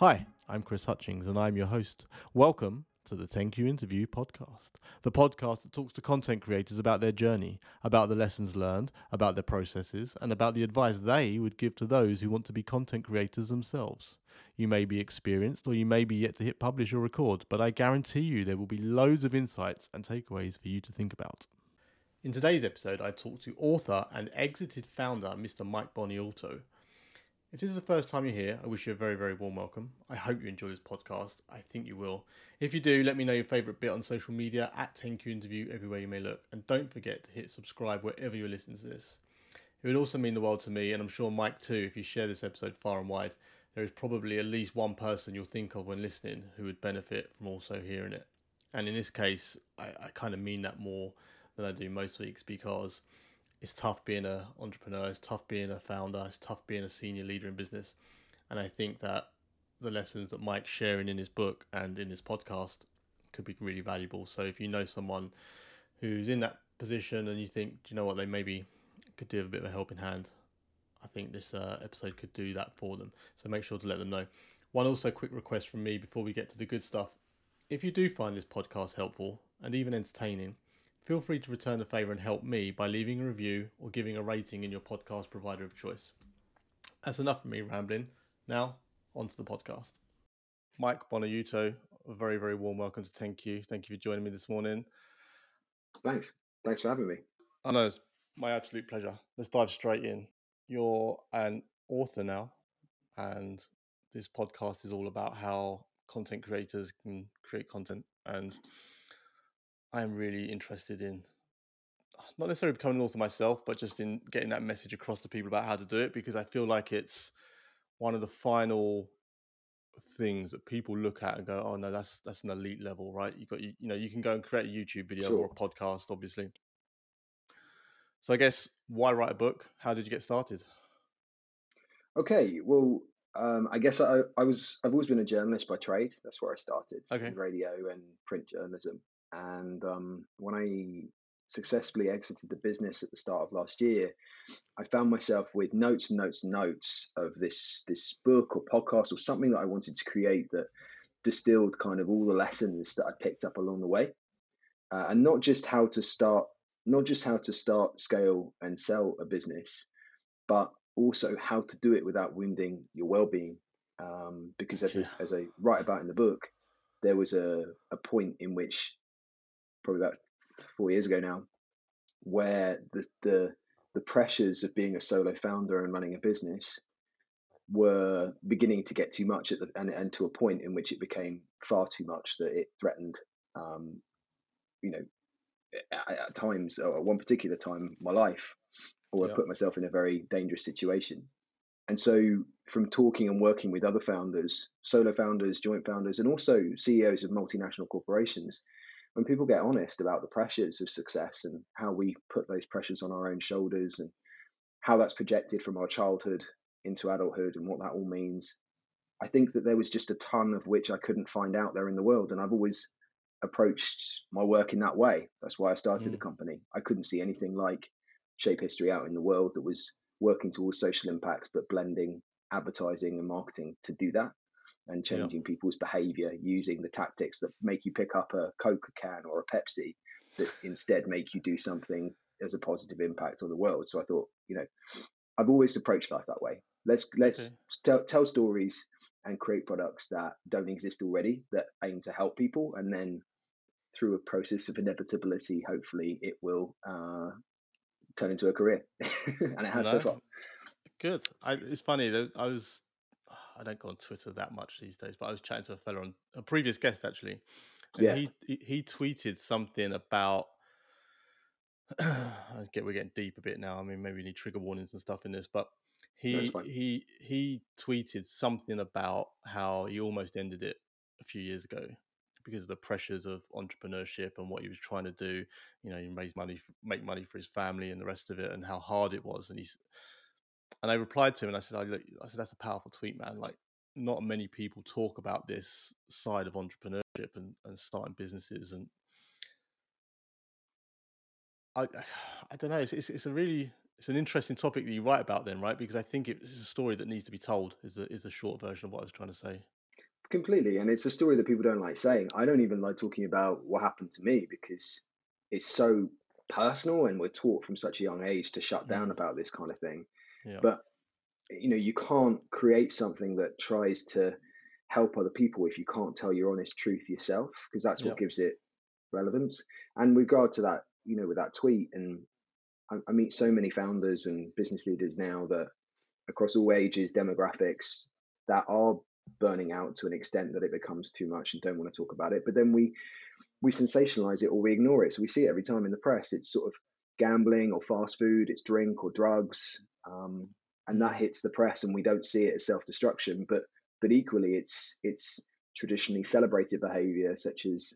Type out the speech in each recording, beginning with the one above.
Hi, I'm Chris Hutchings and I'm your host. Welcome to the 10Q Interview podcast, the podcast that talks to content creators about their journey, about the lessons learned, about their processes, and about the advice they would give to those who want to be content creators themselves. You may be experienced or you may be yet to hit publish or record, but I guarantee you there will be loads of insights and takeaways for you to think about. In today's episode, I talk to author and exited founder Mr. Mike Buonaiuto. If this is the first time you're here, I wish you a very, very warm welcome. I hope you enjoy this podcast. I think you will. If you do, let me know your favourite bit on social media at 10Q Interview everywhere you may look. And don't forget to hit subscribe wherever you're listening to this. It would also mean the world to me, and I'm sure Mike too, if you share this episode far and wide. There is probably at least one person you'll think of when listening who would benefit from also hearing it. And in this case, I, I kind of mean that more than I do most weeks because it's tough being an entrepreneur, it's tough being a founder, it's tough being a senior leader in business. And I think that the lessons that Mike's sharing in his book and in his podcast could be really valuable. So if you know someone who's in that position and you think, do you know what, they maybe could do a bit of a helping hand, I think this uh, episode could do that for them. So make sure to let them know. One also quick request from me before we get to the good stuff. If you do find this podcast helpful and even entertaining, Feel free to return the favour and help me by leaving a review or giving a rating in your podcast provider of choice. That's enough of me rambling. Now, on to the podcast. Mike Buonaiuto, a very, very warm welcome to 10Q. Thank you for joining me this morning. Thanks. Thanks for having me. I know, it's my absolute pleasure. Let's dive straight in. You're an author now, and this podcast is all about how content creators can create content. And I'm really interested in not necessarily becoming an author myself, but just in getting that message across to people about how to do it because I feel like it's one of the final things that people look at and go, "Oh no, that's that's an elite level, right?" You got you, you know you can go and create a YouTube video sure. or a podcast, obviously. So I guess why write a book? How did you get started? Okay, well, um, I guess I, I was I've always been a journalist by trade. That's where I started. Okay. radio and print journalism. And um, when I successfully exited the business at the start of last year, I found myself with notes and notes and notes of this this book or podcast or something that I wanted to create that distilled kind of all the lessons that I picked up along the way, uh, and not just how to start, not just how to start, scale, and sell a business, but also how to do it without wounding your well-being. Um, because as, yeah. I, as I write about in the book, there was a, a point in which probably about four years ago now, where the the the pressures of being a solo founder and running a business were beginning to get too much at the, and, and to a point in which it became far too much that it threatened um, you know at, at, times or at one particular time my life or yeah. I put myself in a very dangerous situation and so from talking and working with other founders solo founders joint founders and also CEOs of multinational corporations when people get honest about the pressures of success and how we put those pressures on our own shoulders and how that's projected from our childhood into adulthood and what that all means, I think that there was just a ton of which I couldn't find out there in the world. And I've always approached my work in that way. That's why I started mm. the company. I couldn't see anything like Shape History out in the world that was working towards social impact, but blending advertising and marketing to do that and changing yeah. people's behavior using the tactics that make you pick up a Coke can or a Pepsi that instead make you do something as a positive impact on the world. So I thought, you know, I've always approached life that way. Let's let's okay. tell, tell stories and create products that don't exist already that aim to help people, and then through a process of inevitability, hopefully it will uh, turn into a career, and it has no. so far. Good. I, it's funny. That I was I don't go on Twitter that much these days, but I was chatting to a fellow on a previous guest actually, and yeah. he he tweeted something about. I get we're getting deep a bit now. I mean, maybe we need trigger warnings and stuff in this, but he he he tweeted something about how he almost ended it a few years ago because of the pressures of entrepreneurship and what he was trying to do. You know, raise money, make money for his family, and the rest of it, and how hard it was. And he's and I replied to him and I said, I, look, I said, that's a powerful tweet, man. Like, not many people talk about this side of entrepreneurship and, and starting businesses. And I, I don't know. It's, it's, it's a really, it's an interesting topic that you write about then, right? Because I think it's a story that needs to be told. Is a is a short version of what I was trying to say. completely. And it's a story that people don't like saying. I don't even like talking about what happened to me because it's so personal and we're taught from such a young age to shut down Mm. about this kind of thing. Yeah. But you know, you can't create something that tries to help other people if you can't tell your honest truth yourself, because that's what Yep. gives it relevance. And with regard to that, you know, with that tweet, and I, I meet so many founders and business leaders now that across all ages, demographics, that are burning out to an extent that it becomes too much and don't want to talk about it. But then we we sensationalize it or we ignore it. So we see it every time in the press. It's sort of gambling or fast food, it's drink or drugs, um, and that hits the press, and we don't see it as self destruction. But but equally, it's it's traditionally celebrated behavior such as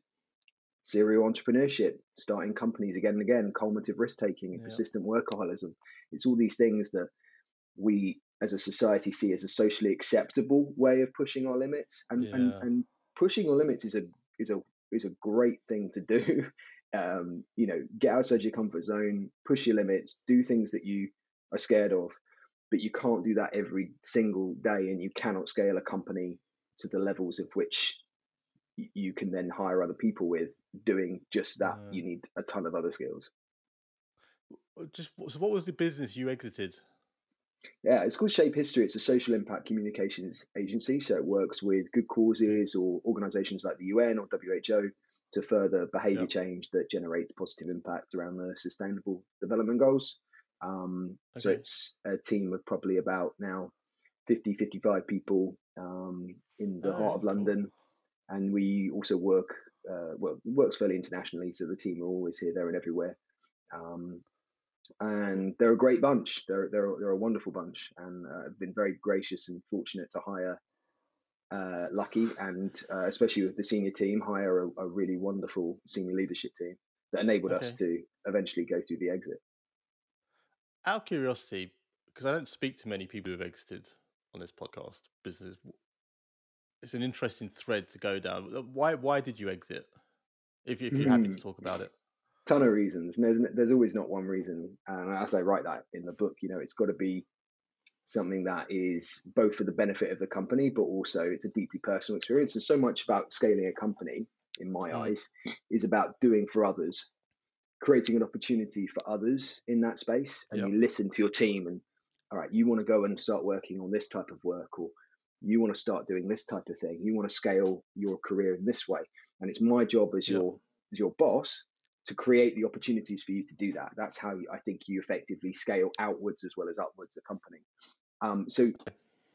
serial entrepreneurship, starting companies again and again, cumulative risk taking, and Yeah. persistent workaholism. It's all these things that we as a society see as a socially acceptable way of pushing our limits and and, Yeah. and pushing your limits is a is a is a great thing to do um, you know get outside your comfort zone push your limits do things that you are scared of but you can't do that every single day and you cannot scale a company to the levels of which you can then hire other people with doing just that Yeah. you need a ton of other skills Just so, what was the business you exited? Yeah, it's called Shape History. It's a social impact communications agency. So it works with good causes or organizations like the UN or WHO to further behavior Yep. change that generates positive impact around the sustainable development goals. Um, So it's a team of probably about now 50, 55 people um, in the Oh, heart of cool. London. And we also work, uh, well, works fairly internationally. So the team are always here, there, and everywhere. Um, and they're a great bunch. They're they're they're a wonderful bunch, and uh, I've been very gracious and fortunate to hire uh, Lucky, and uh, especially with the senior team, hire a, a really wonderful senior leadership team that enabled us to eventually go through the exit. Out of curiosity, because I don't speak to many people who've exited on this podcast, business. It's an interesting thread to go down. Why why did you exit? If, you- if you're happy to Mm. talk about it. ton of reasons. And there's there's always not one reason, and as I write that in the book, you know, it's got to be something that is both for the benefit of the company, but also it's a deeply personal experience. There's so much about scaling a company, in my Mm. eyes, is about doing for others, creating an opportunity for others in that space, and Yep. you listen to your team and all right, you want to go and start working on this type of work, or you want to start doing this type of thing. You want to scale your career in this way, and it's my job as Yep. your as your boss to create the opportunities for you to do that. That's how I think you effectively scale outwards as well as upwards a company. Um, so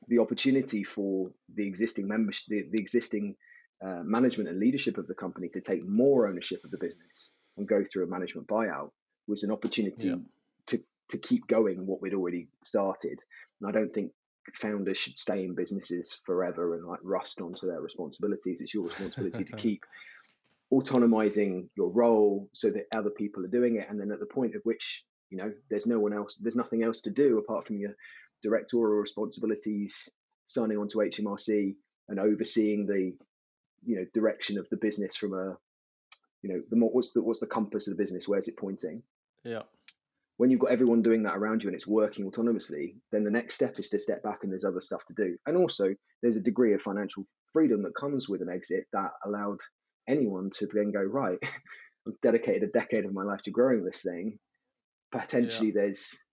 the opportunity for the existing membership, the, the existing uh, management and leadership of the company to take more ownership of the business and go through a management buyout was an opportunity Yeah. to to keep going what we'd already started. And I don't think founders should stay in businesses forever and like rust onto their responsibilities. It's your responsibility to keep autonomizing your role so that other people are doing it and then at the point at which you know there's no one else there's nothing else to do apart from your directorial responsibilities signing on to hmrc and overseeing the you know direction of the business from a you know the more what's the what's the compass of the business where's it pointing Yeah. when you've got everyone doing that around you and it's working autonomously, then the next step is to step back and there's other stuff to do. And also, there's a degree of financial freedom that comes with an exit that allowed anyone to then go, right, I've dedicated a decade of my life to growing this thing. Potentially, there's,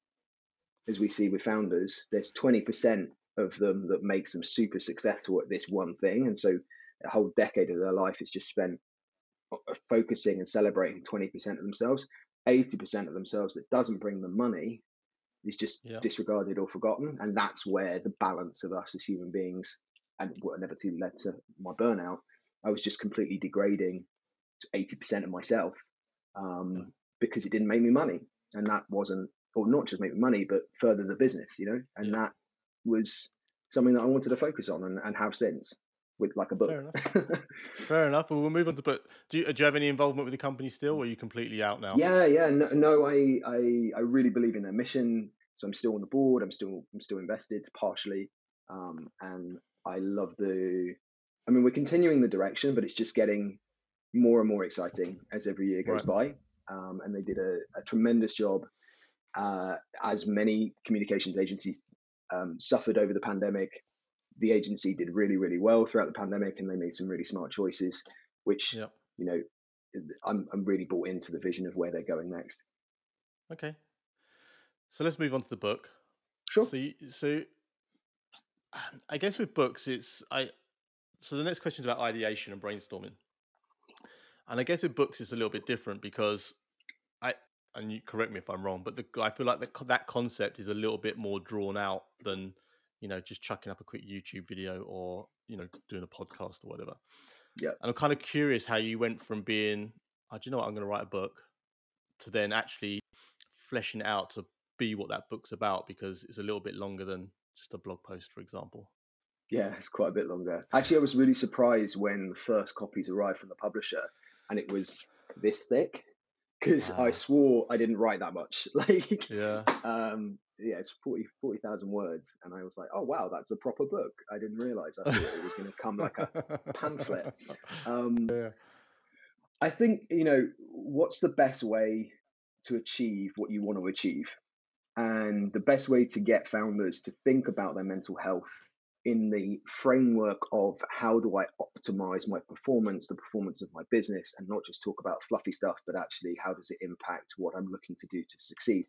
as we see with founders, there's 20% of them that makes them super successful at this one thing. And so a whole decade of their life is just spent focusing and celebrating 20% of themselves. 80% of themselves that doesn't bring them money is just Yeah. disregarded or forgotten. And that's where the balance of us as human beings and what inevitably led to my burnout. I was just completely degrading to 80% of myself um, because it didn't make me money. And that wasn't, or not just make me money, but further the business, you know? And Yeah. that was something that I wanted to focus on and, and have since with like a book. Fair enough. Fair enough. Well, we'll move on to. But do you, do you have any involvement with the company still, or are you completely out now? Yeah, yeah. No, no I, I, I really believe in their mission. So I'm still on the board. I'm still, I'm still invested partially, um, and I love the. I mean, we're continuing the direction, but it's just getting more and more exciting as every year goes by. Um, and they did a, a tremendous job, uh, as many communications agencies um, suffered over the pandemic, the agency did really, really well throughout the pandemic, and they made some really smart choices, which Yep. you know, I'm I'm really bought into the vision of where they're going next. Okay. So let's move on to the book. Sure. So, you, so I guess with books, it's I. So the next question is about ideation and brainstorming, and I guess with books it's a little bit different because I and you correct me if I'm wrong, but the, I feel like the, that concept is a little bit more drawn out than you know just chucking up a quick YouTube video or you know doing a podcast or whatever. Yeah. And I'm kind of curious how you went from being, oh, do you know what, I'm going to write a book, to then actually fleshing it out to be what that book's about because it's a little bit longer than just a blog post, for example. Yeah, it's quite a bit longer. Actually, I was really surprised when the first copies arrived from the publisher, and it was this thick because Wow. I swore I didn't write that much. Like, Yeah. um, yeah, it's 40 40,000 words, and I was like, oh wow, that's a proper book. I didn't realize. I thought it was going to come like a pamphlet. Um, yeah. I think you know what's the best way to achieve what you want to achieve, and the best way to get founders to think about their mental health in the framework of how do I optimize my performance, the performance of my business, and not just talk about fluffy stuff, but actually how does it impact what I'm looking to do to succeed.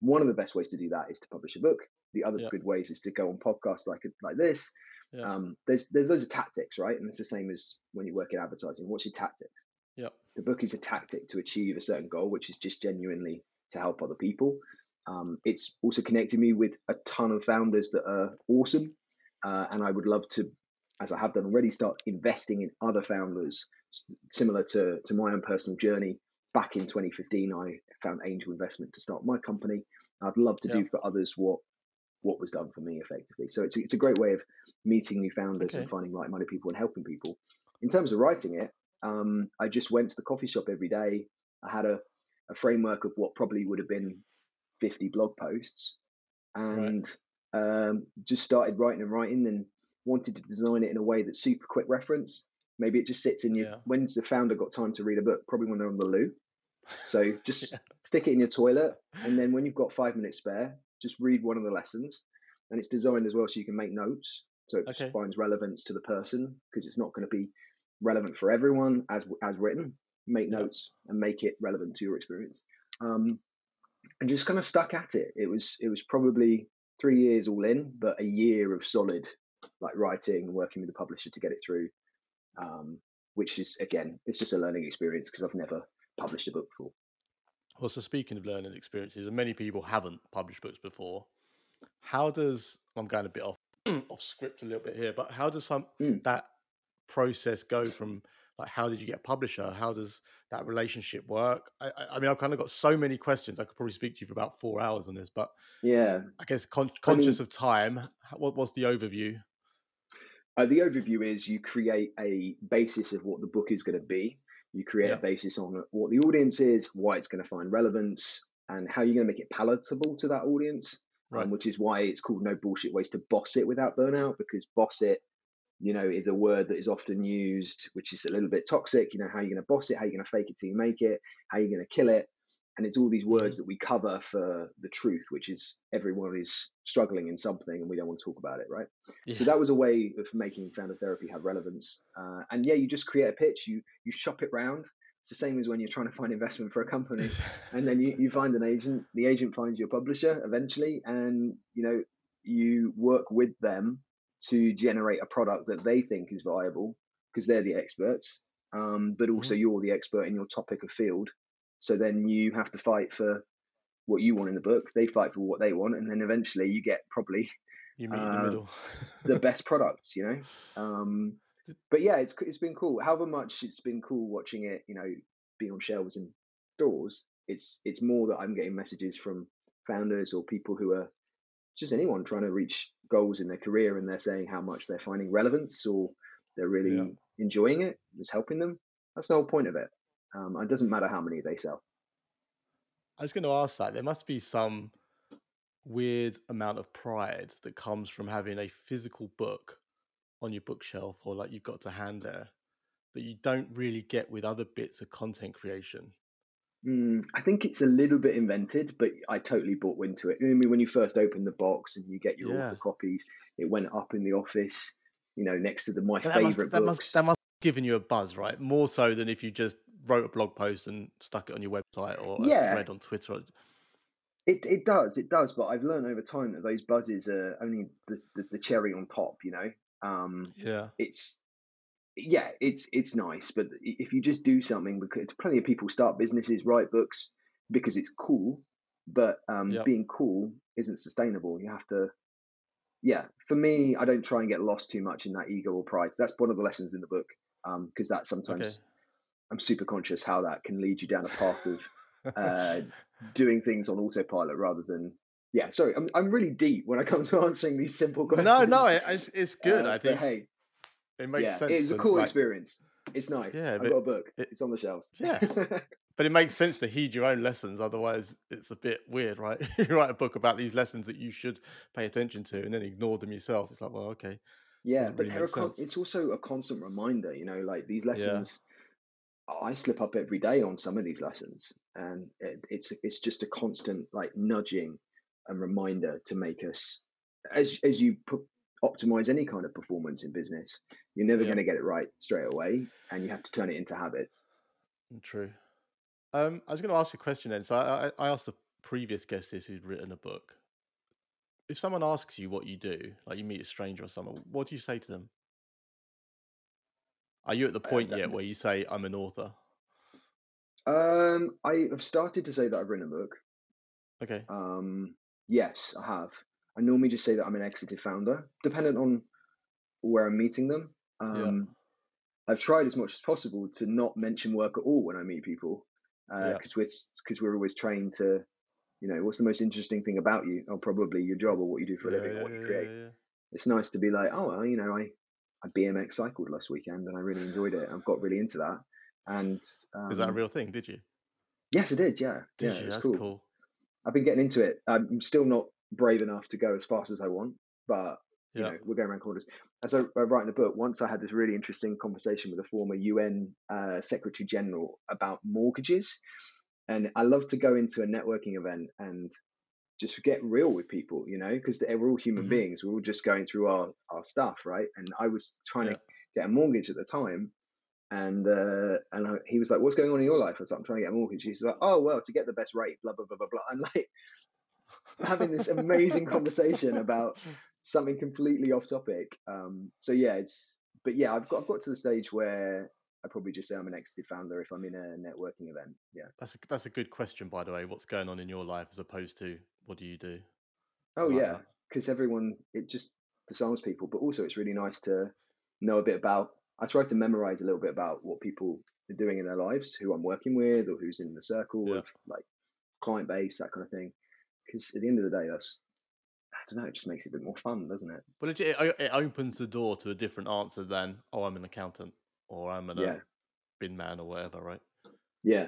One of the best ways to do that is to publish a book. The other Yeah. good ways is to go on podcasts like like this. Yeah. Um, there's there's loads of tactics, right? And it's the same as when you work in advertising. What's your tactics? Yep. the book is a tactic to achieve a certain goal, which is just genuinely to help other people. Um, it's also connected me with a ton of founders that are awesome, uh, and I would love to, as I have done already, start investing in other founders similar to to my own personal journey. Back in 2015, I found angel investment to start my company. I'd love to do for others what what was done for me effectively. So it's a, it's a great way of meeting new founders and finding like-minded people and helping people. In terms of writing it, um, I just went to the coffee shop every day. I had a, a framework of what probably would have been 50 blog posts and um, just started writing and writing and wanted to design it in a way that's super quick reference. Maybe it just sits in your, Yeah. when's the founder got time to read a book? Probably when they're on the loo. So just stick it in your toilet. And then when you've got five minutes spare, just read one of the lessons. And it's designed as well so you can make notes. So it Okay. just finds relevance to the person because it's not going to be relevant for everyone as as written. Make Yeah. notes and make it relevant to your experience. Um, and just kind of stuck at it. It was it was probably three years all in, but a year of solid like writing and working with the publisher to get it through. Um, which is again, it's just a learning experience because I've never published a book before. Well, so speaking of learning experiences, and many people haven't published books before, how does I'm going a bit off off script a little bit here, but how does some Mm. that process go from like how did you get a publisher? How does that relationship work? I, I- mean, I've kind of got so many questions. I could probably speak to you for about four hours on this, but Yeah, I guess con- I mean- conscious of time, what what's the overview? Uh, the overview is you create a basis of what the book is going to be. You create Yeah. a basis on what the audience is, why it's going to find relevance, and how you're going to make it palatable to that audience. Right. Um, which is why it's called no bullshit ways to boss it without burnout, because boss it, you know, is a word that is often used, which is a little bit toxic. You know, how you're going to boss it, how you're going to fake it till you make it, how you're going to kill it. And it's all these words that we cover for the truth, which is everyone is struggling in something and we don't want to talk about it, right? So that was a way of making founder therapy have relevance. Uh, and yeah, you just create a pitch, you you shop it round. It's the same as when you're trying to find investment for a company, and then you, you find an agent. The agent finds your publisher eventually, and you know you work with them to generate a product that they think is viable because they're the experts. Um, but also you're the expert in your topic of field. So then you have to fight for what you want in the book. They fight for what they want, and then eventually you get probably you meet in the uh, middle. the best products, you know. Um, but yeah, it's it's been cool. However much it's been cool watching it, you know, being on shelves in stores. It's it's more that I'm getting messages from founders or people who are just anyone trying to reach goals in their career, and they're saying how much they're finding relevance or they're really Yeah. enjoying it. It's helping them. That's the whole point of it. Um, it doesn't matter how many they sell. I was going to ask that. There must be some weird amount of pride that comes from having a physical book on your bookshelf or like you've got to hand there that you don't really get with other bits of content creation. Mm, I think it's a little bit invented, but I totally bought into it. I mean, when you first open the box and you get your Yeah. author copies, it went up in the office, you know, next to the my that must, favorite that books. must that must have given you a buzz, right? More so than if you just wrote a blog post and stuck it on your website or a Yeah, thread on Twitter. it it does, it does. But I've learned over time that those buzzes are only the the, the cherry on top. You know, um, Yeah, it's yeah, it's it's nice, but if you just do something, because plenty of people start businesses, write books because it's cool, but um, Yep. being cool isn't sustainable. You have to, yeah. For me, I don't try and get lost too much in that ego or pride. That's one of the lessons in the book, because that okay. I'm super conscious how that can lead you down a path of uh, doing things on autopilot rather than. Yeah, sorry, I'm I'm really deep when I come to answering these simple questions. no, no, it, it's, it's good. uh, I think hey, it makes yeah, sense. it was a cool like, experience. It's nice. Yeah, I've got a book. it- it's on the shelves. Yeah. But it makes sense to heed your own lessons. Otherwise, it's a bit weird, right? you write a book about these lessons that you should pay attention to, and then ignore them yourself. It's like, well, okay, yeah, but really they're a make con- it's also a constant reminder. You know, like these lessons. I slip up every day on some of these lessons, and it, it's it's just a constant like nudging and reminder to make us as as you put, optimize any kind of performance in business. You're never yeah, going to get it right straight away, and you have to turn it into habits. true. Um, I was going to ask you a question then. So I, I I asked the previous guest this who'd written a book. If someone asks you what you do, like you meet a stranger or someone, what do you say to them? Are you at the Uh, point yet where you say, I'm an author? um, I have started to say that I've written a book. Okay. Um, yes, I have. I normally just say that I'm an exited founder, dependent on where I'm meeting them. Yeah. Um, I've tried as much as possible to not mention work at all when I meet people, Yeah. because we're because we're always trained to, you know, what's the most interesting thing about you? Oh, probably your job or what you do for a Yeah, living or yeah, what you yeah, yeah, create. yeah. It's nice to be like, oh, well, you know, I I BMX cycled last weekend and I really enjoyed it. I've got really into that, and Is that a um, real thing? Did you? yes, I did. Yeah, Did yeah, you? That's cool. cool. I've been getting into it. I'm still not brave enough to go as fast as I want, but you Yeah. know, we're going around corners. As I, I write in the book, once I had this really interesting conversation with a former UN uh, Secretary General about mortgages, and I love to go into a networking event and just get real with people, you know, because we're all human hmm beings. We're all just going through our our stuff, right? And I was trying Yeah. to get a mortgage at the time, and uh, and I, he was like, "What's going on in your life?" I was like, "I'm trying to get a mortgage." He's like, "Oh well, to get the best rate, blah blah blah blah blah." I'm like having this amazing conversation about something completely off topic. Um, so yeah, it's but yeah, I've got I've got to the stage where I probably just say I'm an exited founder if I'm in a networking event. Yeah. That's a, that's a good question, by the way. What's going on in your life as opposed to what do you do? Oh like yeah, because everyone it just disarms people, but also it's really nice to know a bit about. I try to memorize a little bit about what people are doing in their lives, who I'm working with, or who's in the circle Yeah. of like client base, that kind of thing. Because at the end of the day, that's I don't know, it just makes it a bit more fun, doesn't it? But it, it, opens the door to a different answer than, oh, I'm an accountant or I'm an, Yeah, a bin man or whatever, right? yeah.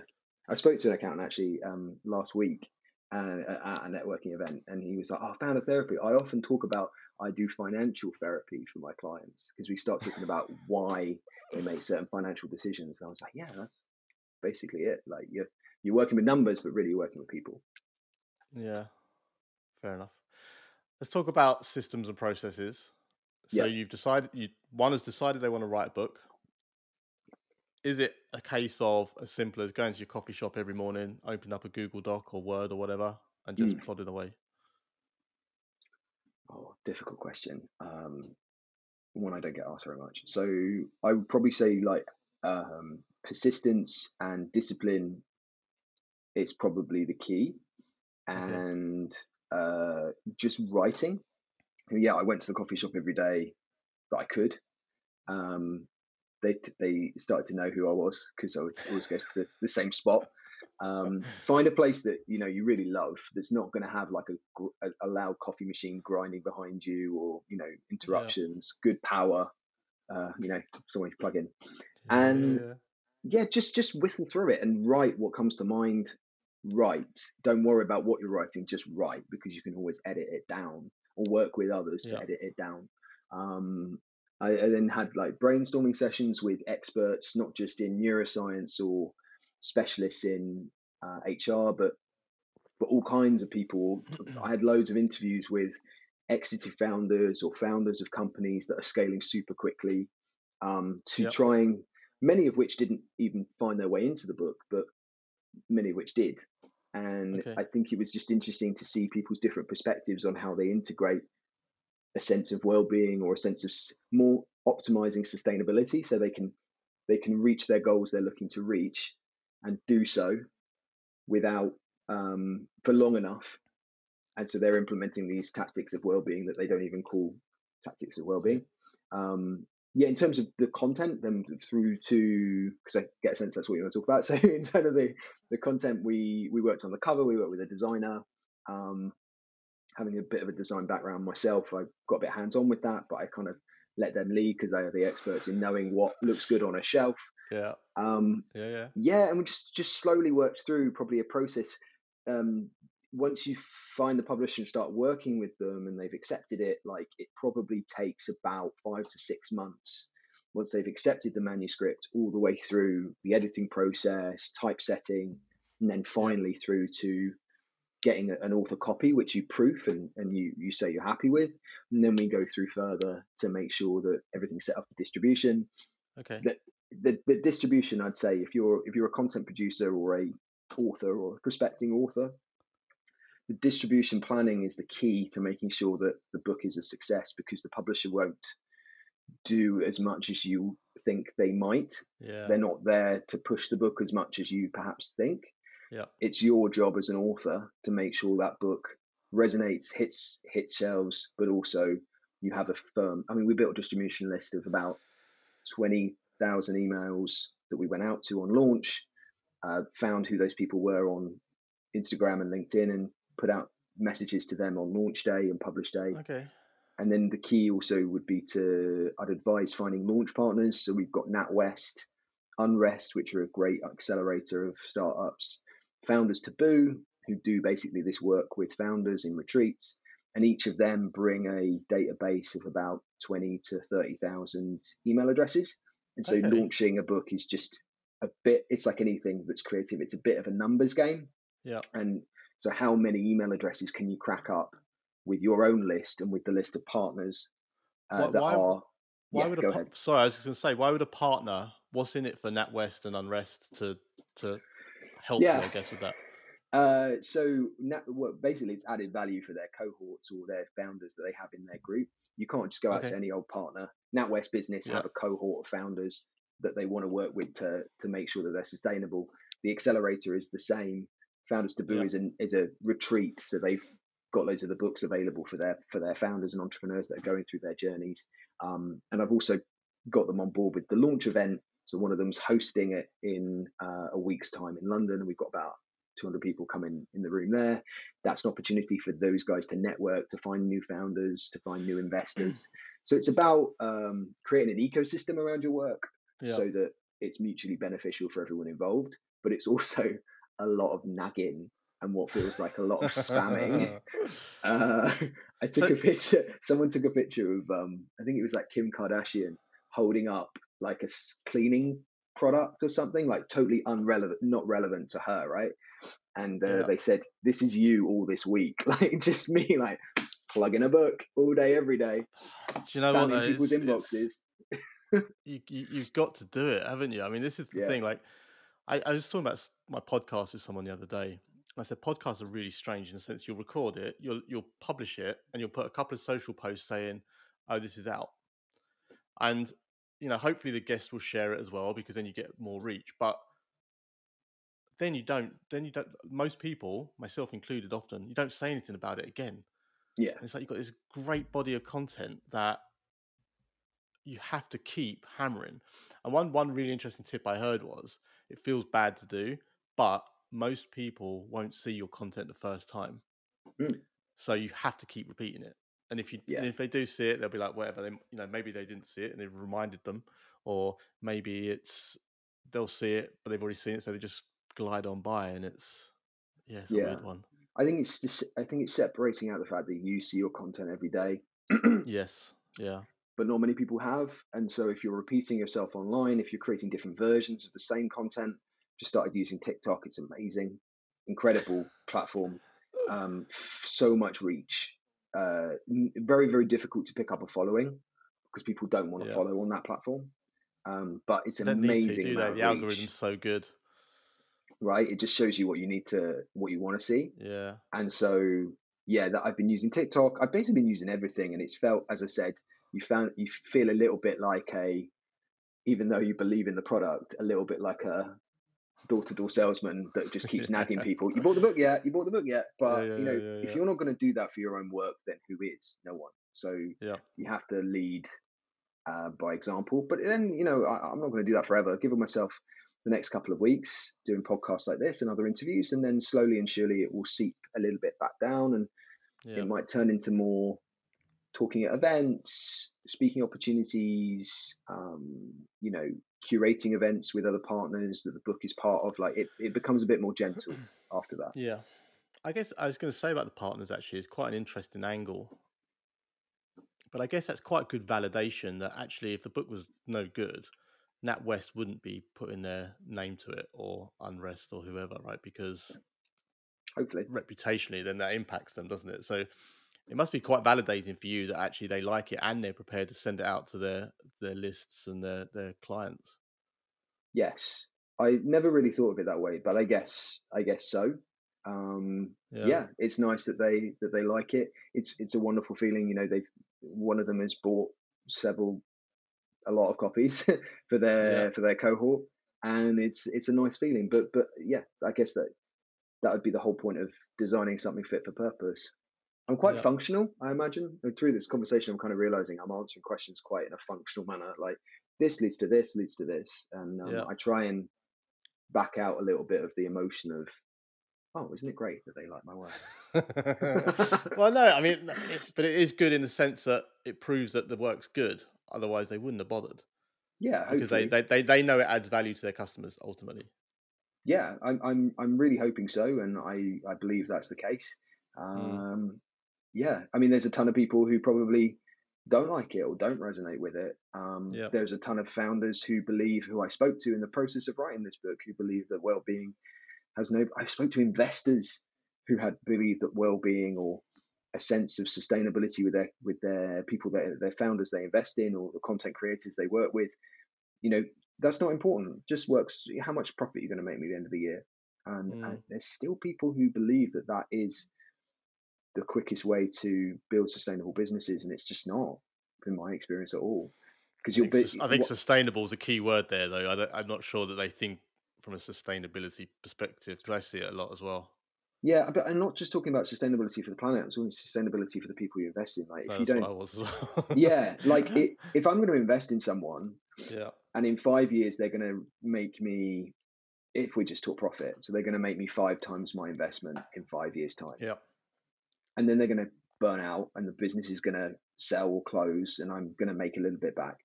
I spoke to an accountant actually um, last week uh, at a networking event, and he was like, oh, "I found a therapy. I often talk about I do financial therapy for my clients because we start talking about why they make certain financial decisions." And I was like, "Yeah, that's basically it. Like you're you're working with numbers, but really you're working with people." Yeah, fair enough. Let's talk about systems and processes. So Yeah. you've decided, you one has decided they want to write a book. Is it a case of as simple as going to your coffee shop every morning, opening up a Google Doc or Word or whatever, and just Mm. plodding away? Oh, difficult question. Um, one I don't get asked very much. So I would probably say like um, persistence and discipline is probably the key, Okay. and uh, just writing. Yeah, I went to the coffee shop every day that I could. Um, they they started to know who I was because I would always go to the, the same spot. Um, find a place that you know you really love that's not going to have like a, a a loud coffee machine grinding behind you or you know Yeah. interruptions. Good power, uh, you know, someone you plug in, Yeah, yeah, and yeah. yeah, just just whittle through it and write what comes to mind. Write. Don't worry about what you're writing. Just write because you can always edit it down or work with others to Yeah. edit it down. Um, I, I then had like brainstorming sessions with experts, not just in neuroscience or specialists in uh, HR, but but all kinds of people. I had loads of interviews with exited founders or founders of companies that are scaling super quickly um, to Yep. trying many of which didn't even find their way into the book, but many of which did. And Okay. I think it was just interesting to see people's different perspectives on how they integrate a sense of well-being or a sense of more optimizing sustainability so they can they can reach their goals they're looking to reach and do so without um, for long enough. And so they're implementing these tactics of well-being that they don't even call tactics of well-being. Um, yeah in terms of the content then through to because i get a sense that's what you want to talk about. So in terms of the the content we we worked on the cover we worked with a designer um, having a bit of a design background myself i got a bit hands-on with that but i kind of let them lead because they are the experts in knowing what looks good on a shelf Yeah. um, Yeah. Yeah. yeah, and we just just slowly worked through probably a process. Um, once you find the publisher and start working with them, and they've accepted it, like it probably takes about five to six months. Once they've accepted the manuscript, all the way through the editing process, typesetting, and then finally through to getting an author copy, which you proof and, and you, you say you're happy with. And then we go through further to make sure that everything's set up for distribution Okay. that the, the distribution i'd say if you're if you're a content producer or a author or a prospecting author the distribution planning is the key to making sure that the book is a success because the publisher won't do as much as you think they might Yeah. they're not there to push the book as much as you perhaps think Yeah. it's your job as an author to make sure that book resonates hits hits shelves but also you have a firm i mean we built a distribution list of about 20,000 emails that we went out to on launch, uh, found who those people were on Instagram and LinkedIn, and put out messages to them on launch day and publish day. Okay. And then the key also would be to, I'd advise finding launch partners. So we've got NatWest, Unrest, which are a great accelerator of startups, Founders Taboo, who do basically this work with founders in retreats. And each of them bring a database of about 20 to 30,000 email addresses. And so Okay. launching a book is just a bit, it's like anything that's creative, it's a bit of a numbers game. Yeah. And so, how many email addresses can you crack up with your own list and with the list of partners uh, Why- that why- are? Why yeah, would a go par- ahead. sorry, I was going to say, why would a partner? What's in it for NatWest and Unrest to to help? Yeah. I guess with that. Uh, so na- well, basically, it's added value for their cohorts or their founders that they have in their group. You can't just go out Okay. to any old partner. NatWest Business Yeah. have a cohort of founders that they want to work with to to make sure that they're sustainable. The accelerator is the same. Founders Taboo Yeah. is an is a retreat, so they've got loads of the books available for their for their founders and entrepreneurs that are going through their journeys. Um, and I've also got them on board with the launch event. So one of them's hosting it in uh, a week's time in London, we've got about 200 people coming in the room there. That's an opportunity for those guys to network, to find new founders, to find new investors. so it's about um, creating an ecosystem around your work Yeah. so that it's mutually beneficial for everyone involved. But it's also a lot of nagging and what feels like a lot of spamming. Uh, I took So- a picture. Someone took a picture of, um, I think it was like Kim Kardashian holding up like a cleaning product or something, like totally unrelevant, not relevant to her, right? And uh, Yeah. they said, "This is you all this week, like just me, like plugging a book all day, every day, Do you know what? though? people's It's- inboxes." it's- you, you you've got to do it, haven't you? I mean, this is the Yeah. thing. Like, I, I was talking about my podcast with someone the other day. I said podcasts are really strange in the sense you'll record it, you'll you'll publish it, and you'll put a couple of social posts saying, "Oh, this is out," and you know, hopefully the guest will share it as well because then you get more reach. But then you don't. Then you don't. Most people, myself included, often you don't say anything about it again. Yeah, And it's like you've got this great body of content that you have to keep hammering. And one one really interesting tip I heard was it feels bad to do, but most people won't see your content the first time. Mm. So you have to keep repeating it. And if you Yeah. if they do see it, they'll be like, whatever. They, you know, maybe they didn't see it and they've reminded them, or maybe it's they'll see it, but they've already seen it, so they just glide on by, and it's yeah, it's a Yeah. weird one. I think it's just, I think it's separating out the fact that you see your content every day. Yes, yeah, but not many people have. And so if you're repeating yourself online, if you're creating different versions of the same content, just started using TikTok, it's amazing. incredible platform, um, so much reach. Uh, very very difficult to pick up a following because people don't want to yeah. follow on that platform. Um, but it's an amazing. To, do they? The algorithm's so good, right? It just shows you what you need to, what you want to see. Yeah. And so, yeah, that I've been using TikTok. I've basically been using everything, and it's felt, as I said, you found you feel a little bit like a, even though you believe in the product, a little bit like a door-to-door salesman that just keeps nagging people. You bought the book yet? You bought the book yet? But yeah, yeah, you know, yeah, if you're not going to do that for your own work, then who is? No one. So you have to lead uh, by example. But then, you know, I, am not going to do that forever. Giving myself the next couple of weeks doing podcasts like this and other interviews, and then slowly and surely it will seep a little bit back down, and it might turn into more talking at events, speaking opportunities, um, you know, curating events with other partners that the book is part of. Like it, it becomes a bit more gentle after that. Yeah. I guess I was going to say about the partners actually is quite an interesting angle but I guess that's quite good validation that actually, if the book was no good, NatWest wouldn't be putting their name to it or Unrest or whoever, right? Because hopefully, reputationally, then that impacts them, doesn't it? So it must be quite validating for you that actually they like it and they're prepared to send it out to their their lists and their their clients. Yes, I never really thought of it that way, but I guess I guess so. Um, yeah. yeah. it's nice that they that they like it. It's it's a wonderful feeling. You know, they've one of them has bought several a lot of copies for their yeah. for their cohort and it's it's a nice feeling but but yeah i guess that that would be the whole point of designing something fit for purpose i'm quite yeah. functional i imagine and through this conversation i'm kind of realizing i'm answering questions quite in a functional manner like this leads to this leads to this and um, yeah. i try and back out a little bit of the emotion of oh, isn't it great that they like my work? well, no, I mean, but it is good in the sense that it proves that the work's good. Otherwise, they wouldn't have bothered. Yeah, because they, they, they they know it adds value to their customers ultimately. Yeah, I'm I'm I'm really hoping so, and I I believe that's the case. Hmm. Um, mm. Yeah, I mean, there's a ton of people who probably don't like it or don't resonate with it. Um, yeah. There's a ton of founders who believe, who I spoke to in the process of writing this book, who believe that well-being has no. I spoke to investors who had believed that well-being or a sense of sustainability with their with their people that their founders they invest in or the content creators they work with. You know, that's not important. Just works. How much profit you're going to make me at the end of the year, and, mm. and there's still people who believe that that is the quickest way to build sustainable businesses, and it's just not, in my experience at all. Because you'll. I think what, sustainable is a key word there, though. I am not sure that they think from a sustainability perspective because I see it a lot as well. Yeah, but I'm not just talking about sustainability for the planet. I'm talking sustainability for the people you invest in. Like, if That's you don't, well. yeah, like it, if I'm going to invest in someone, yeah, and in five years they're going to make me, if we just talk profit, so they're going to make me five times my investment in five years' time. Yeah, and then they're going to burn out, and the business is going to sell or close, and I'm going to make a little bit back.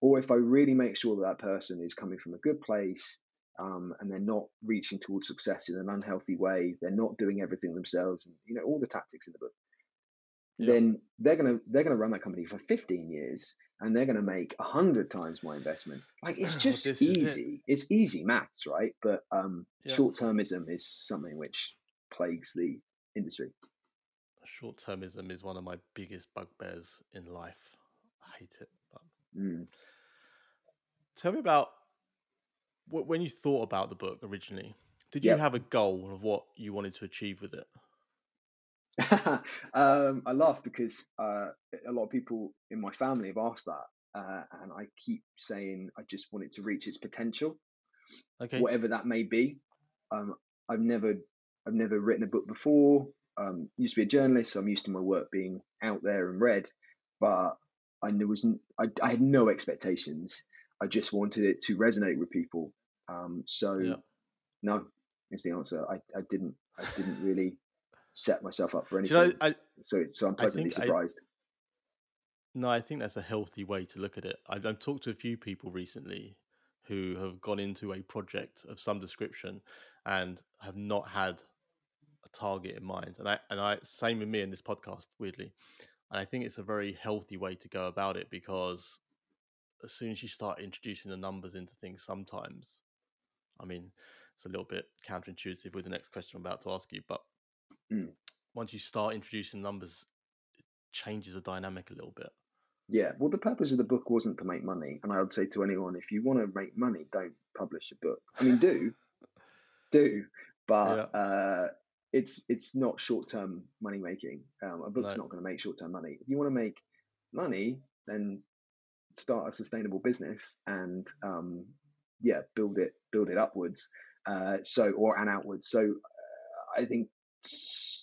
Or if I really make sure that that person is coming from a good place, um, and they're not reaching towards success in an unhealthy way. They're not doing everything themselves, and you know all the tactics in the book. Yeah. Then they're gonna they're gonna run that company for 15 years, and they're gonna make a hundred times my investment. Like it's just well, easy. It. It's easy maths, right? But um, yeah. short termism is something which plagues the industry. Short termism is one of my biggest bugbears in life. I hate it. But... Mm. Tell me about when you thought about the book originally, did you yep. have a goal of what you wanted to achieve with it? um, I laugh because uh, a lot of people in my family have asked that, uh, and I keep saying I just want it to reach its potential, okay. whatever that may be. Um, I've never, I've never written a book before. Um, used to be a journalist, so I'm used to my work being out there and read, but I wasn't. I, I had no expectations. I just wanted it to resonate with people. Um, so yeah. no is the answer. I, I didn't I didn't really set myself up for anything. You know, I, so so I'm pleasantly surprised. I, no, I think that's a healthy way to look at it. I've, I've talked to a few people recently who have gone into a project of some description and have not had target in mind. And I and I same with me in this podcast, weirdly. And I think it's a very healthy way to go about it because as soon as you start introducing the numbers into things, sometimes I mean, it's a little bit counterintuitive with the next question I'm about to ask you, but Mm. once you start introducing numbers, it changes the dynamic a little bit. Yeah, well, the purpose of the book wasn't to make money, and I would say to anyone, if you want to make money, don't publish a book. I mean, do, do, but uh, it's it's not short term money making. Um, a book's No. not going to make short term money. If you want to make money, then start a sustainable business and um, yeah, build it build it upwards. Uh, so or and outwards. So uh, I think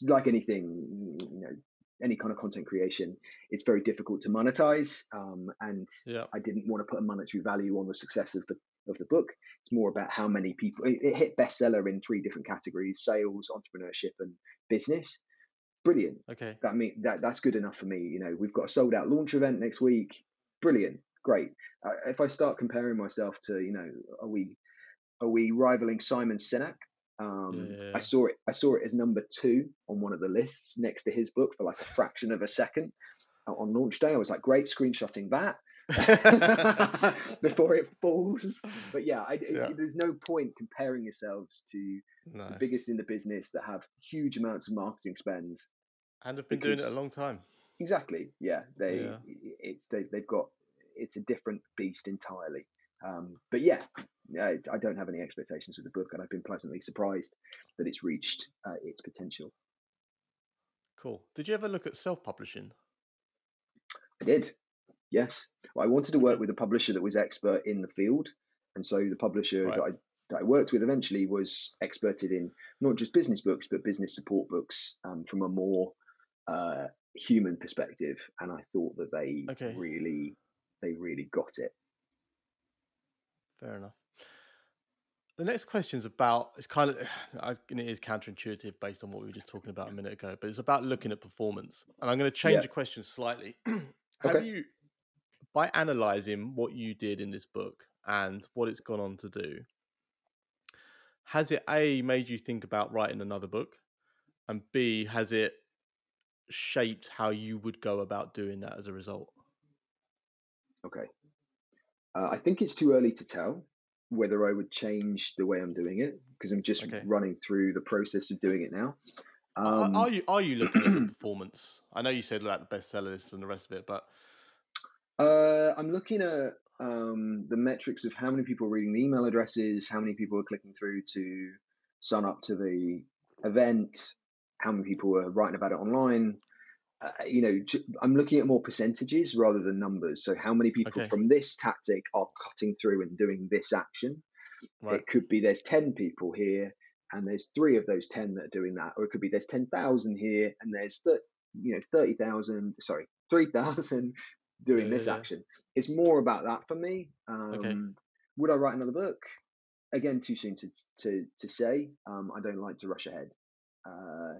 like anything, you know, any kind of content creation, it's very difficult to monetize. Um, and Yeah. I didn't want to put a monetary value on the success of the of the book. It's more about how many people it, it hit bestseller in three different categories: sales, entrepreneurship, and business. Brilliant. Okay. That mean that that's good enough for me. You know, we've got a sold out launch event next week. Brilliant. Great. Uh, if I start comparing myself to, you know, are we are we rivaling Simon Sinek? Um, Yeah. I saw it. I saw it as number two on one of the lists next to his book for like a fraction of a second uh, on launch day. I was like, great, screenshotting that before it falls. But yeah, I, it- there's no point comparing yourselves to No. the biggest in the business that have huge amounts of marketing spend. And have been doing it a long time. Exactly. Yeah, they Yeah. it's they, they've got it's a different beast entirely. Um, but yeah, I, I don't have any expectations with the book, and I've been pleasantly surprised that it's reached uh, its potential. Cool. Did you ever look at self publishing? I did. Yes, Well, I wanted to work with a publisher that was expert in the field, and so the publisher Right. that I that I worked with eventually was experted in not just business books but business support books um, from a more uh, human perspective, and I thought that they Okay. really they really got it. Fair enough. The next question is about it's kind of and it is counterintuitive based on what we were just talking about a minute ago, but it's about looking at performance. And I'm going to change Yeah. the question slightly. Have Okay. you, by analyzing what you did in this book and what it's gone on to do, has it a made you think about writing another book, and b has it shaped how you would go about doing that as a result? Okay. Uh, I think it's too early to tell whether I would change the way I'm doing it because I'm just Okay. running through the process of doing it now. Are- Um, are you are you looking at the performance? I know you said like the bestseller list and the rest of it, but Uh, I'm looking at um, the metrics of how many people are reading the email addresses, how many people are clicking through to sign up to the event, how many people are writing about it online. Uh, you know, I'm looking at more percentages rather than numbers. So, how many people Okay. from this tactic are cutting through and doing this action? right, It could be there's 10 people here and there's three of those 10 that are doing that. Or it could be there's 10,000 here and there's, th- you know, 30,000, sorry, 3,000 doing Yeah, this yeah, yeah. action. It's more about that for me. Um, Okay. Would I write another book? Again, too soon to, to, to say. Um, I don't like to rush ahead. Uh,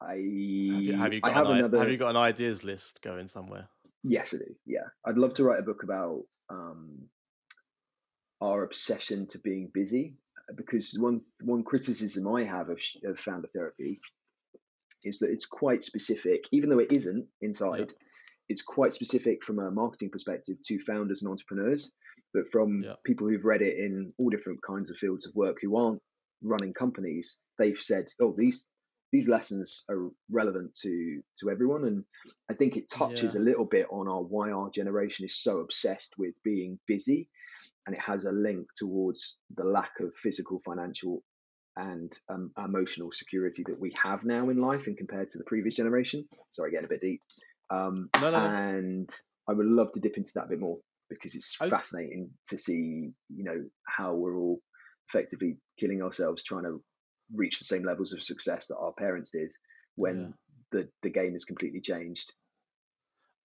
I, have you, have you I got have an, another. have you got an ideas list going somewhere? Yes, I do. Yeah, I'd love to write a book about um, our obsession to being busy, uh, because one one criticism I have of, of founder therapy is that it's quite specific, even though it isn't inside. It's quite specific from a marketing perspective to founders and entrepreneurs, but from Yeah. people who've read it in all different kinds of fields of work who aren't running companies, they've said, "Oh, these these lessons are relevant to to everyone." And I think it touches Yeah. a little bit on our why our generation is so obsessed with being busy, and it has a link towards the lack of physical, financial, and um, emotional security that we have now in life, and compared to the previous generation. Sorry, getting a bit deep. Um, No, no, no. and I would love to dip into that a bit more because it's was- fascinating to see, you know, how we're all effectively killing ourselves trying to reach the same levels of success that our parents did when Yeah. the the game has completely changed.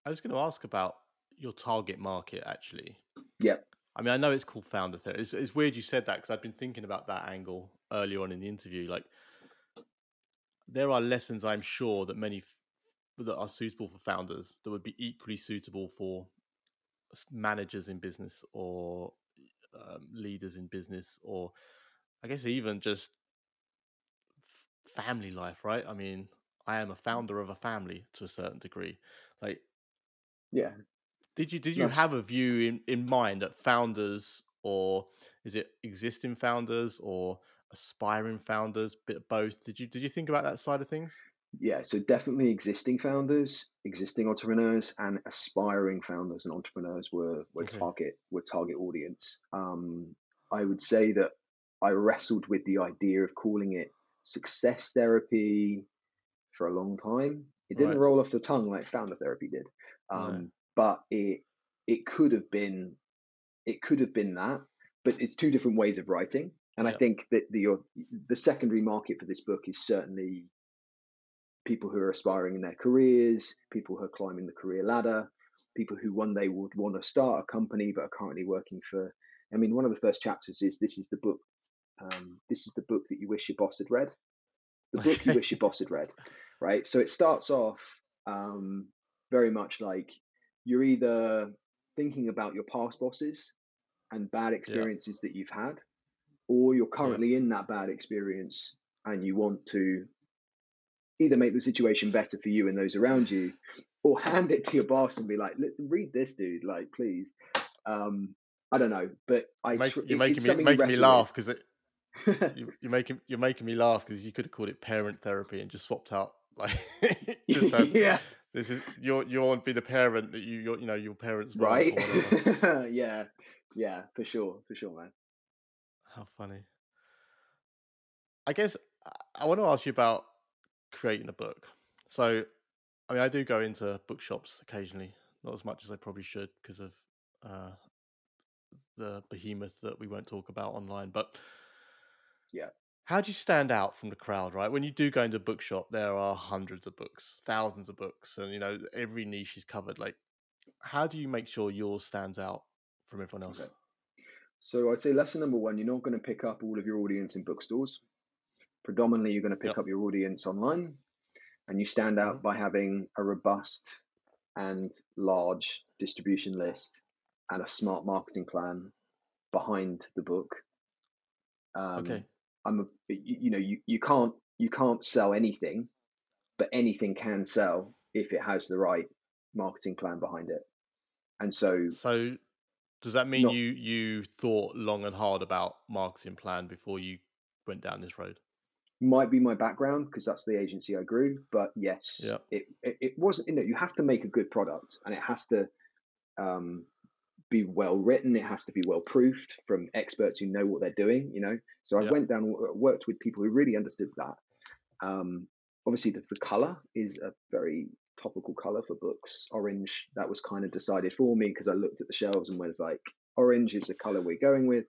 I was going to ask about your target market actually. Yep. I mean, I know it's called founder therapy. It's, it's weird you said that because I've been thinking about that angle earlier on in the interview. Like, there are lessons I'm sure that many that are suitable for founders that would be equally suitable for managers in business or um, leaders in business, or I guess even just f- family life. Right? I mean, I am a founder of a family to a certain degree. Like, Yeah. did you did you Nice. have a view in, in mind that founders or is it existing founders or aspiring founders, bit of both. Did you did you think about that side of things? Yeah, so definitely existing founders, existing entrepreneurs, and aspiring founders and entrepreneurs were were Okay. target were target audience. Um, I would say that I wrestled with the idea of calling it success therapy for a long time. It didn't Right. roll off the tongue like founder therapy did, um, but it it could have been it could have been that. But it's two different ways of writing, and I think that the your, the secondary market for this book is certainly people who are aspiring in their careers, people who are climbing the career ladder, people who one day would want to start a company but are currently working for. I mean, one of the first chapters is this is the book. Um, this is the book that you wish your boss had read. The book you wish your boss had read, right? So it starts off um, very much like you're either thinking about your past bosses and bad experiences that you've had, or you're currently in that bad experience and you want to either make the situation better for you and those around you, or hand it to your boss and be like, "Read this, dude. Like, please." Um, I don't know, but I Make, tr- you're making me making me laugh because it you, you're making you're making me laugh because you could have called it parent therapy and just swapped out like just had, yeah, this is you're you want to be the parent that you your, you know your parents right. yeah, yeah, for sure, for sure, man. How funny. I guess I want to ask you about creating a book. So, I mean, I do go into bookshops occasionally, not as much as I probably should because of uh, the behemoth that we won't talk about online. But Yeah. how do you stand out from the crowd? Right, when you do go into a bookshop, there are hundreds of books, thousands of books, and you know every niche is covered. Like, how do you make sure yours stands out from everyone else? Okay. So I'd say lesson number one: you're not going to pick up all of your audience in bookstores. Predominantly, you're going to pick Yep. up your audience online, and you stand out Mhm. by having a robust and large distribution list and a smart marketing plan behind the book. Um, okay, I'm a, you, you know you, you can't you can't sell anything, but anything can sell if it has the right marketing plan behind it. And so So does that mean Not- you you thought long and hard about marketing plan before you went down this road? Might be my background because that's the agency I grew. But yes, it, it it wasn't. You know, you have to make a good product, and it has to um, be well written. It has to be well proofed from experts who know what they're doing. You know, so I went down, worked with people who really understood that. Um, obviously, the, the color is a very topical color for books. Orange. That was kind of decided for me because I looked at the shelves and was like, orange is the color we're going with.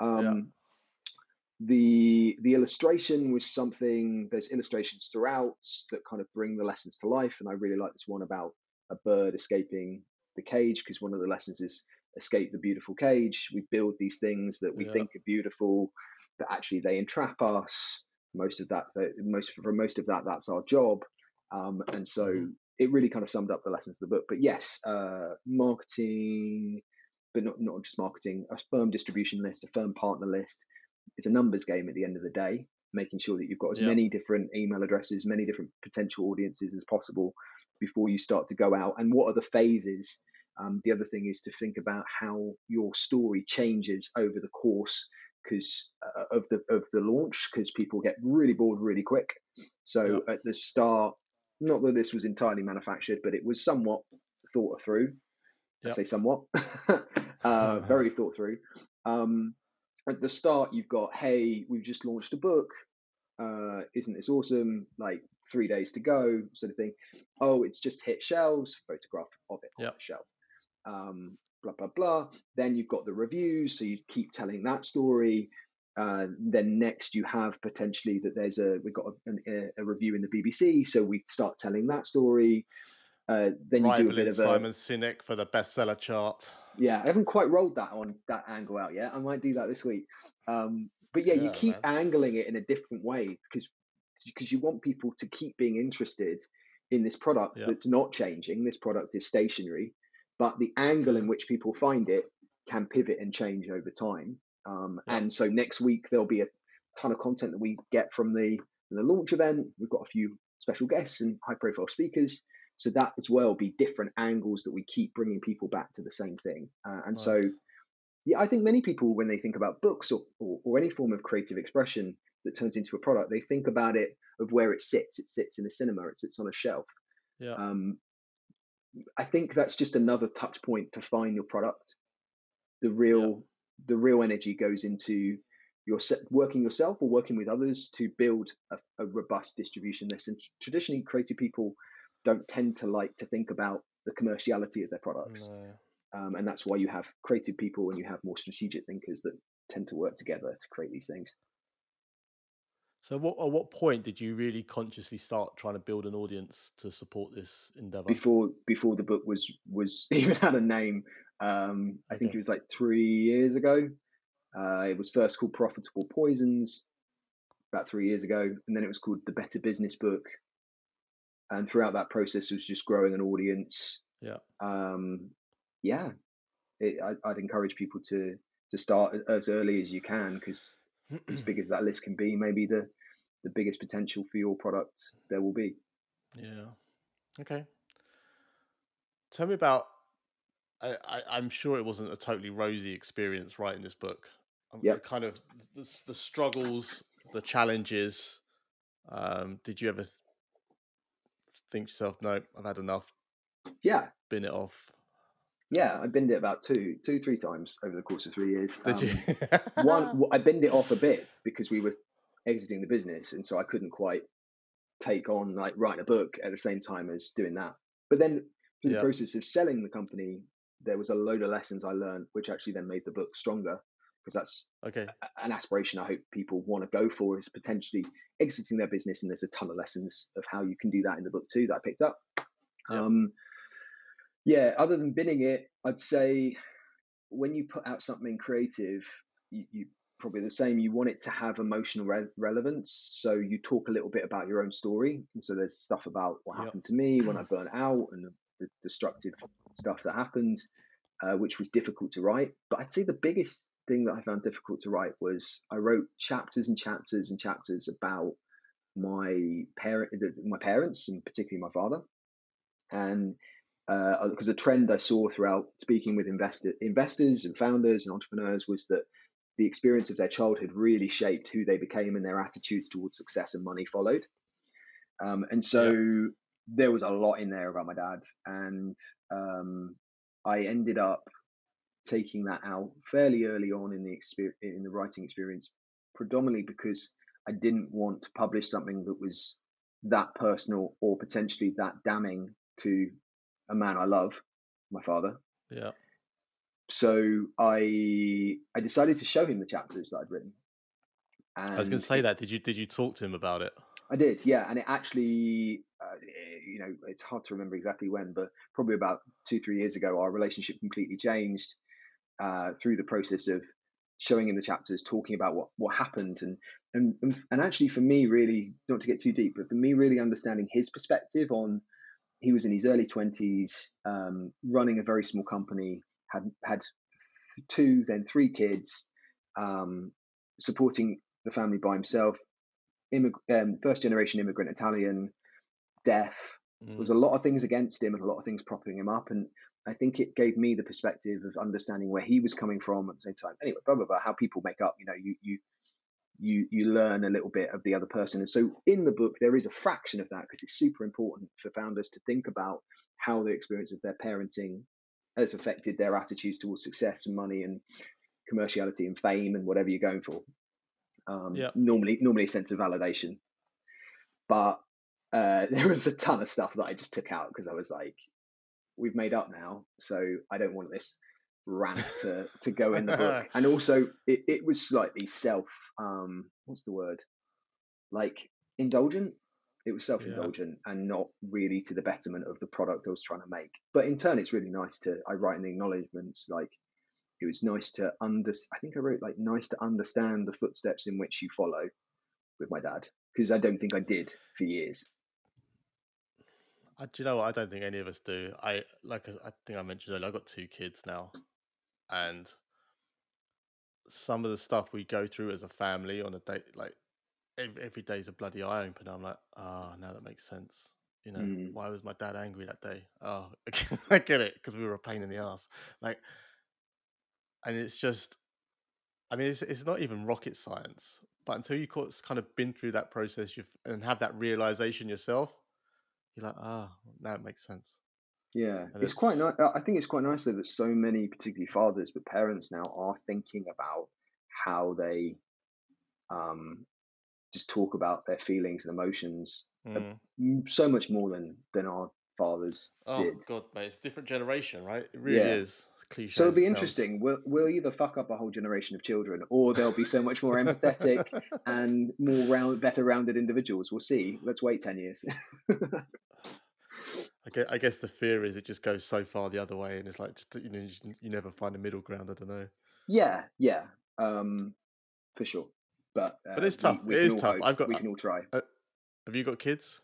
Um, the the illustration was something there's illustrations throughout that kind of bring the lessons to life and i really like this one about a bird escaping the cage because one of the lessons is escape the beautiful cage we build these things that we Yeah. think are beautiful but actually they entrap us most of that most for most of that that's our job um, and so Mhm. it really kind of summed up the lessons of the book but yes uh, marketing but not, not just marketing a firm distribution list a firm partner list it's a numbers game at the end of the day, making sure that you've got as Yeah. many different email addresses, many different potential audiences as possible before you start to go out. And what are the phases? Um, the other thing is to think about how your story changes over the course because uh, of the of the launch, because people get really bored really quick. So at the start, not that this was entirely manufactured, but it was somewhat thought through. I say somewhat, uh, very thought through. Um, at the start you've got hey we've just launched a book. Uh isn't this awesome? Like three days to go sort of thing. Oh it's just hit shelves photograph of it on the shelf. Um blah blah blah. Then you've got the reviews so you keep telling that story. Uh, then next you have potentially that there's a we've got a, a, a review in the bbc so we start telling that story. Uh, then you do a bit of a Simon Sinek for the bestseller chart. Yeah, I haven't quite rolled that on that angle out yet. I might do that this week. Um, but yeah, you keep man. angling it in a different way because because you want people to keep being interested in this product Yeah. that's not changing. This product is stationary, but the angle in which people find it can pivot and change over time. Um, Yeah. And so next week there'll be a ton of content that we get from the the launch event. We've got a few special guests and high profile speakers. So that as well be different angles that we keep bringing people back to the same thing. Uh, and so yeah, I think many people when they think about books or, or, or any form of creative expression that turns into a product, they think about it of where it sits. It sits in a cinema. It sits on a shelf. Yeah. Um, I think that's just another touch point to find your product. The real the real energy goes into your working yourself or working with others to build a, a robust distribution list. And traditionally, creative people don't tend to like to think about the commerciality of their products. No. Um, and that's why you have creative people and you have more strategic thinkers that tend to work together to create these things. So, what at what point did you really consciously start trying to build an audience to support this endeavor? Before before the book was was even had a name, um, I okay. think it was like three years ago. Uh, it was first called Profitable Poisons about three years ago, and then it was called The Better Business Book. And throughout that process, it was just growing an audience. Yeah. Um, yeah, it, I, would encourage people to to start as early as you can because as big as that list can be, maybe the the biggest potential for your product there will be. Yeah. Okay. Tell me about. I, I am sure it wasn't a totally rosy experience writing this book. Um, yeah. Kind of the, the struggles, the challenges. Um, did you ever think yourself, no, I've had enough? Yeah. Bin it off. Yeah, I binned it about two, two, three times over the course of three years. Did um, you? one, I binned it off a bit because we were exiting the business, and so I couldn't quite take on like writing a book at the same time as doing that. But then through the process of selling the company, there was a load of lessons I learned, which actually then made the book stronger. Because that's okay. an aspiration I hope people want to go for is potentially exiting their business, and there's a ton of lessons of how you can do that in the book too that I picked up. Um, yeah, other than binning it, I'd say when you put out something creative, you, you probably the same. You want it to have emotional re- relevance, so you talk a little bit about your own story. And so there's stuff about what yep. happened to me when I burnt out and the destructive stuff that happened, uh, which was difficult to write. But I'd say the biggest thing that I found difficult to write was I wrote chapters and chapters and chapters about my parent, my parents, and particularly my father, and because uh, a trend I saw throughout speaking with investor, investors and founders and entrepreneurs was that the experience of their childhood really shaped who they became and their attitudes towards success and money followed. Um, and so yeah. there was a lot in there about my dad, and um, I ended up taking that out fairly early on in the experience in the writing experience, predominantly because I didn't want to publish something that was that personal or potentially that damning to a man I love, my father. Yeah. So I I decided to show him the chapters that I'd written. And I was going to say that. Did you did you talk to him about it? I did, yeah. And it actually, uh, you know, it's hard to remember exactly when, but probably about two three years ago, our relationship completely changed uh, through the process of showing him the chapters, talking about what what happened, and and and actually for me, really, not to get too deep, but for me, really understanding his perspective on he was in his early 20s, um, running a very small company, had had two, then three kids, um, supporting the family by himself, immig- um, first generation immigrant Italian, deaf. Mm. There was a lot of things against him and a lot of things propping him up. And I think it gave me the perspective of understanding where he was coming from at the same time. Anyway, blah, blah, blah, how people make up, you know, you, you, you you learn a little bit of the other person and so in the book there is a fraction of that because it's super important for founders to think about how the experience of their parenting has affected their attitudes towards success and money and commerciality and fame and whatever you're going for um, yeah. normally normally a sense of validation but uh, there was a ton of stuff that i just took out because i was like we've made up now so i don't want this rant to to go in the book. And also it, it was slightly self um what's the word? Like indulgent. It was self-indulgent yeah. and not really to the betterment of the product i was trying to make. But in turn it's really nice to i write in the acknowledgements like it was nice to under i think i wrote like nice to understand the footsteps in which you follow with my dad because i don't think i did for years I, do you know what? I don't think any of us do. I like I think I mentioned earlier. I've got two kids now, and some of the stuff we go through as a family on a day like every, every day's a bloody eye opener. I'm like, ah, oh, now that makes sense. You know, mm. why was my dad angry that day? Oh, I get it because we were a pain in the ass. Like, and it's just, I mean, it's it's not even rocket science, but until you co- kind of been through that process you and have that realization yourself, you're like, ah, now it makes sense. Yeah, And it's quite nice. I think it's quite nice though that so many, particularly fathers, but parents now are thinking about how they um, just talk about their feelings and emotions mm. so much more than than our fathers oh did. god, mate, it's a different generation, right? It really Yeah. is. Cliche So it'll be interesting. We'll we'll either fuck up a whole generation of children, or they'll be so much more empathetic and more round, better rounded individuals. We'll see. Let's wait ten years. I guess, I guess the fear is it just goes so far the other way, and it's like just you know you, never find a middle ground. I don't know, yeah, yeah, um, for sure. But but uh, it's we, tough. we It can tough. hope. I've got. We can all try. uh, have you got kids?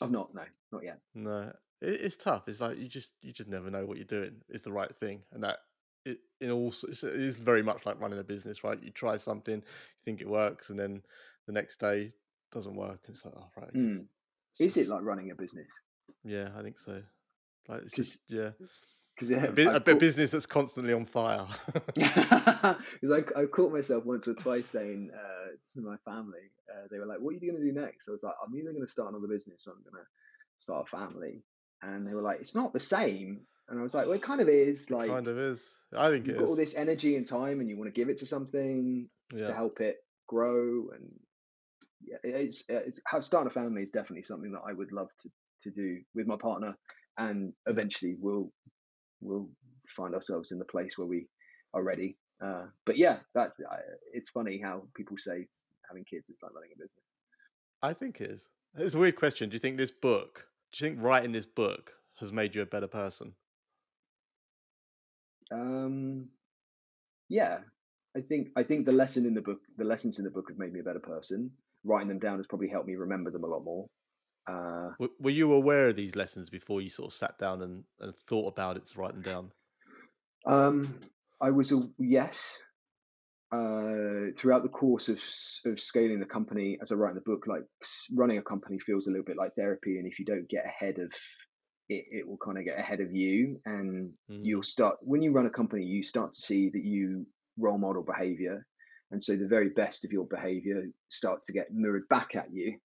I've not. No, not yet. No, it, it's tough. It's like you just you just never know what you're doing is the right thing, and that it in all it's, very much like running a business, right? You try something, you think it works, and then the next day it doesn't work, and it's like, oh right. Mm. Is it like running a business? yeah, I think so. Like it's just yeah, because a, bu- a caught business that's constantly on fire. because I, I caught myself once or twice saying uh, to my family, uh, they were like, "What are you going to do next?" I was like, "I'm either going to start another business or I'm going to start a family." And they were like, "It's not the same." And I was like, "Well, it kind of is. it Like kind of is. I think you've got all this energy and time, and you want to give it to something to help it grow." And yeah, it's, uh, it's how starting a family is definitely something that I would love to to do with my partner, and eventually we'll we'll find ourselves in the place where we are ready. Uh, but yeah, that I, it's funny how people say having kids is like running a business. I think it is. It's a weird question. Do you think this book? Do you think writing this book has made you a better person? Um, yeah, I think I think the lesson in the book, the lessons in the book have made me a better person. Writing them down has probably helped me remember them a lot more. Uh, W- Were you aware of these lessons before you sort of sat down and, and thought about it to write them down? um, I was a yes. Uh, throughout the course of of scaling the company, as I write in the book, like running a company feels a little bit like therapy, and if you don't get ahead of it, it will kind of get ahead of you, and Mm, you'll start when you run a company, you start to see that you role model behavior, and so the very best of your behavior starts to get mirrored back at you,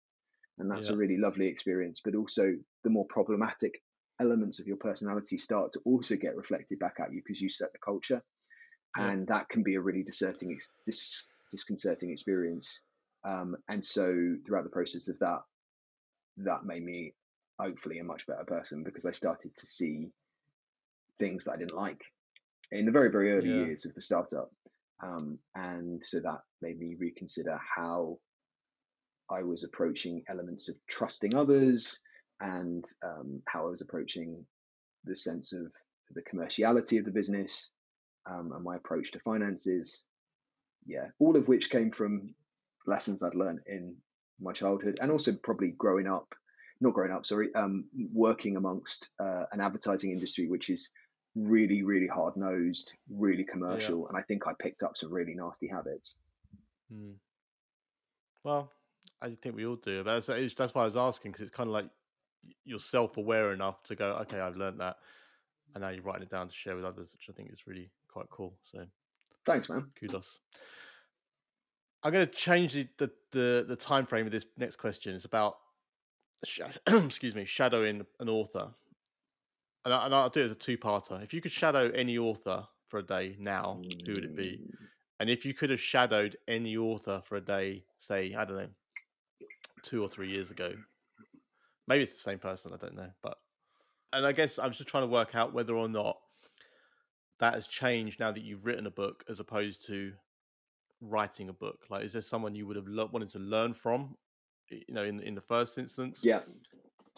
and that's yeah, a really lovely experience. But also, the more problematic elements of your personality start to also get reflected back at you because you set the culture and that can be a really disconcerting, dis- disconcerting experience. Um, and so throughout the process of that, that made me hopefully a much better person because I started to see things that I didn't like in the very very early yeah, years of the startup, um, and so that made me reconsider how I was approaching elements of trusting others and um, how I was approaching the sense of the commerciality of the business um, and my approach to finances. Yeah, all of which came from lessons I'd learned in my childhood and also probably growing up, not growing up, sorry, um, working amongst uh, an advertising industry which is really, really hard nosed, really yeah. commercial. And I think I picked up some really nasty habits. Mm. Well, I think we all do. But that's, that's why I was asking because it's kind of like you're self-aware enough to go, okay, I've learned that, and now you're writing it down to share with others, which I think is really quite cool. So Thanks, man. kudos. I'm going to change the, the the the time frame of this next question. It's about sha- excuse me, shadowing an author, and, I, and I'll do it as a two-parter. If you could shadow any author for a day now, who would it be? And if you could have shadowed any author for a day, say I don't know, two or three years ago, maybe it's the same person. I don't know, but and I guess I'm just trying to work out whether or not that has changed now that you've written a book as opposed to writing a book. Like, is there someone you would have wanted to learn from, you know, in in the first instance? Yeah.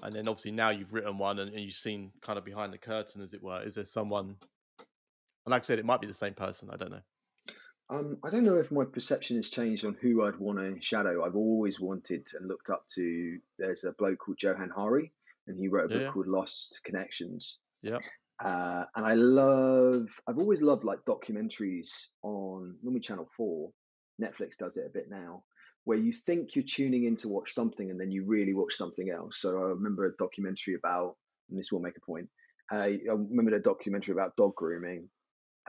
And then obviously now you've written one and, and you've seen kind of behind the curtain, as it were. Is there someone? And like I said, it might be the same person. I don't know. Um, I don't know if my perception has changed on who I'd want to shadow. I've always wanted and looked up to. There's a bloke called Johann Hari, and he wrote a book yeah, called Lost Connections. yeah, Uh, and I love. I've always loved like documentaries on normally Channel Four. Netflix does it a bit now, where you think you're tuning in to watch something and then you really watch something else. So I remember a documentary about. And this will make a point. I, I remember a documentary about dog grooming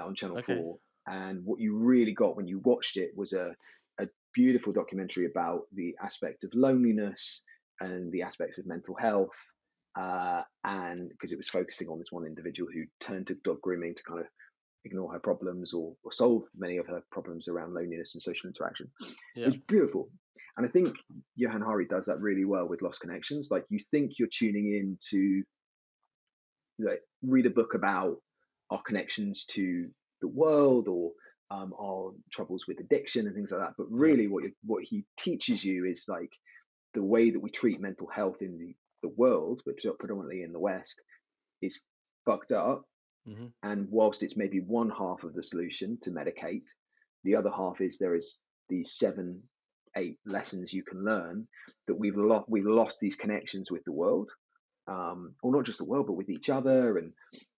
on Channel Okay. Four, and what you really got when you watched it was a, a beautiful documentary about the aspect of loneliness and the aspects of mental health. Uh, and because it was focusing on this one individual who turned to dog grooming to kind of ignore her problems or, or solve many of her problems around loneliness and social interaction. Yeah. It was beautiful. And I think Johann Hari does that really well with Lost Connections. Like you think you're tuning in to like, read a book about our connections to the world or um, our troubles with addiction and things like that. But really, what what he teaches you is like the way that we treat mental health in the, the world, which is predominantly in the West, is fucked up. Mm-hmm. And whilst it's maybe one half of the solution to medicate, the other half is there is these seven, eight lessons you can learn that we've lost. We've lost these connections with the world, um, or not just the world, but with each other and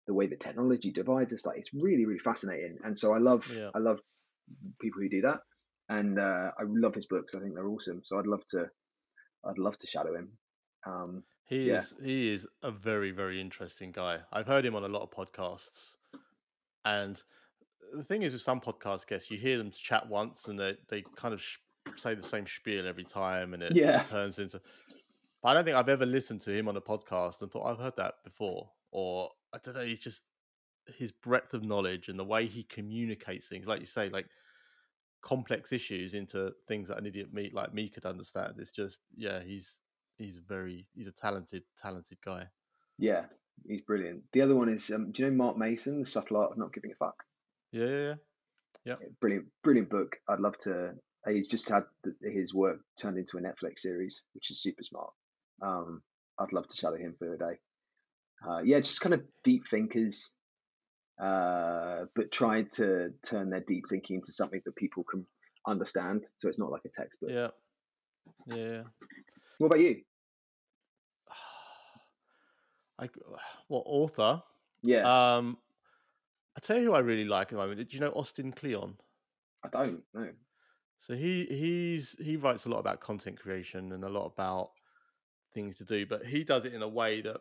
the way that technology divides us. Like it's really, really fascinating. And so I love, yeah. I love people who do that, and uh, I love his books. I think they're awesome. So I'd love to, I'd love to shadow him. Um, he yeah. is he is a very very interesting guy. I've heard him on a lot of podcasts, and the thing is with some podcast guests, you hear them chat once and they they kind of sh- say the same spiel every time, and it, yeah. turns into. But I don't think I've ever listened to him on a podcast and thought I've heard that before, or I don't know. He's just his breadth of knowledge and the way he communicates things, like you say, like complex issues into things that an idiot me like me could understand. It's just yeah, he's he's very he's a talented talented guy. Yeah, he's brilliant. The other one is um, do you know Mark Manson, The Subtle Art of Not Giving a Fuck? Yeah, yeah, yeah. yeah. Brilliant, brilliant book. I'd love to. He's just had his work turned into a Netflix series, which is super smart. Um, I'd love to shadow him for a day. Uh, yeah, just kind of deep thinkers, uh, but trying to turn their deep thinking into something that people can understand. So it's not like a textbook. Yeah. Yeah. What about you? I what author? Yeah. Um, I tell you who I really like at the moment. Did you know Austin Kleon? I don't know. So he he's he writes a lot about content creation and a lot about things to do, but he does it in a way that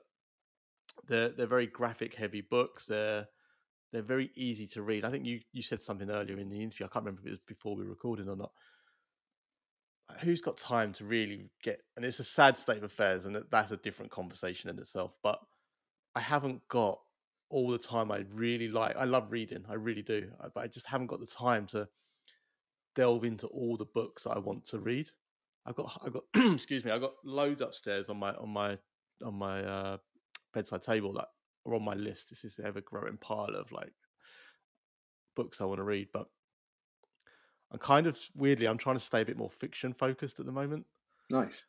they're they're very graphic heavy books. They're they're very easy to read. I think you you said something earlier in the interview. I can't remember if it was before we were recording or not. Who's got time to really get? And it's a sad state of affairs, and that's a different conversation in itself. But I haven't got all the time I really like. I love reading, I really do, but I just haven't got the time to delve into all the books I want to read. I've got, I've got, excuse me, I've got loads upstairs on my on my on my uh, bedside table that are on my list. This is the ever growing pile of like books I want to read, but I'm kind of weirdly I'm trying to stay a bit more fiction focused at the moment. Nice.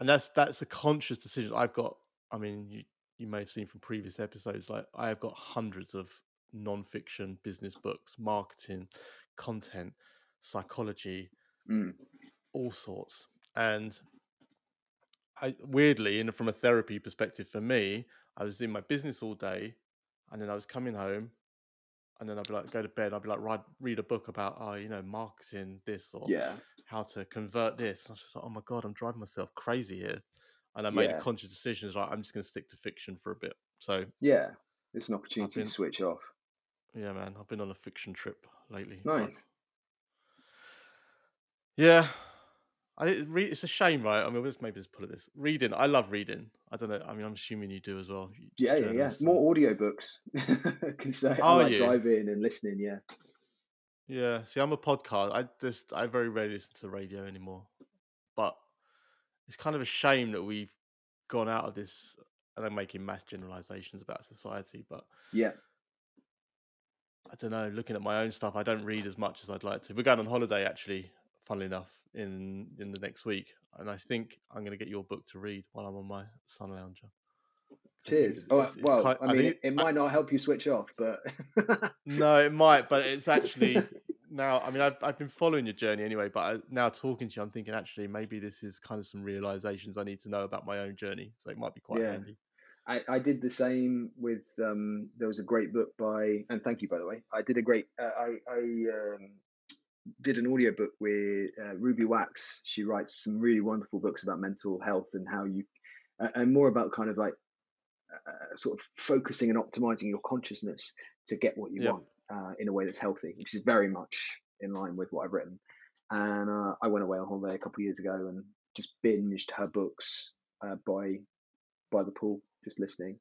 And that's that's a conscious decision. I've got. I mean, you you may have seen from previous episodes. Like I have got hundreds of non-fiction business books, marketing, content, psychology, mm. all sorts. And I weirdly, in from a therapy perspective, for me, I was in my business all day, and then I was coming home, and then I'd be like, go to bed. I'd be like, read read a book about, oh, you know, marketing this or yeah, how to convert this. And I was just like, oh my god, I'm driving myself crazy here. And I made yeah. a conscious decision, like I'm just going to stick to fiction for a bit. So yeah, it's an opportunity been, to switch off. Yeah, man, I've been on a fiction trip lately. Nice. yeah, I read. It's a shame, right? I mean, let's maybe just put it this: reading. I love reading. I don't know. I mean, I'm assuming you do as well. Yeah, yeah, yeah. More audiobooks because I, I like you? driving and listening. Yeah. Yeah. See, I'm a podcast. I just I very rarely listen to radio anymore, but it's kind of a shame that we've gone out of this. And I'm making mass generalizations about society, but yeah, I don't know. Looking at my own stuff, I don't read as much as I'd like to. We're going on holiday, actually. Funnily enough, in in the next week, and I think I'm going to get your book to read while I'm on my sun lounger. Cheers. Oh, it's, well, quite, I mean, I it, it might I, not help you switch off, but no, it might. But it's actually now. I mean, I've I've been following your journey anyway, but I, now talking to you, I'm thinking actually maybe this is kind of some realizations I need to know about my own journey. So it might be quite yeah. handy. I, I did the same with um, there was a great book by and thank you by the way I did a great uh, I I um, did an audiobook with uh, Ruby Wax. She writes some really wonderful books about mental health and how you, uh, and more about kind of like uh, sort of focusing and optimizing your consciousness to get what you want. uh, in a way that's healthy, which is very much in line with what I've written. And uh, I went away on holiday a couple of years ago and just binged her books uh, by by the pool, just listening,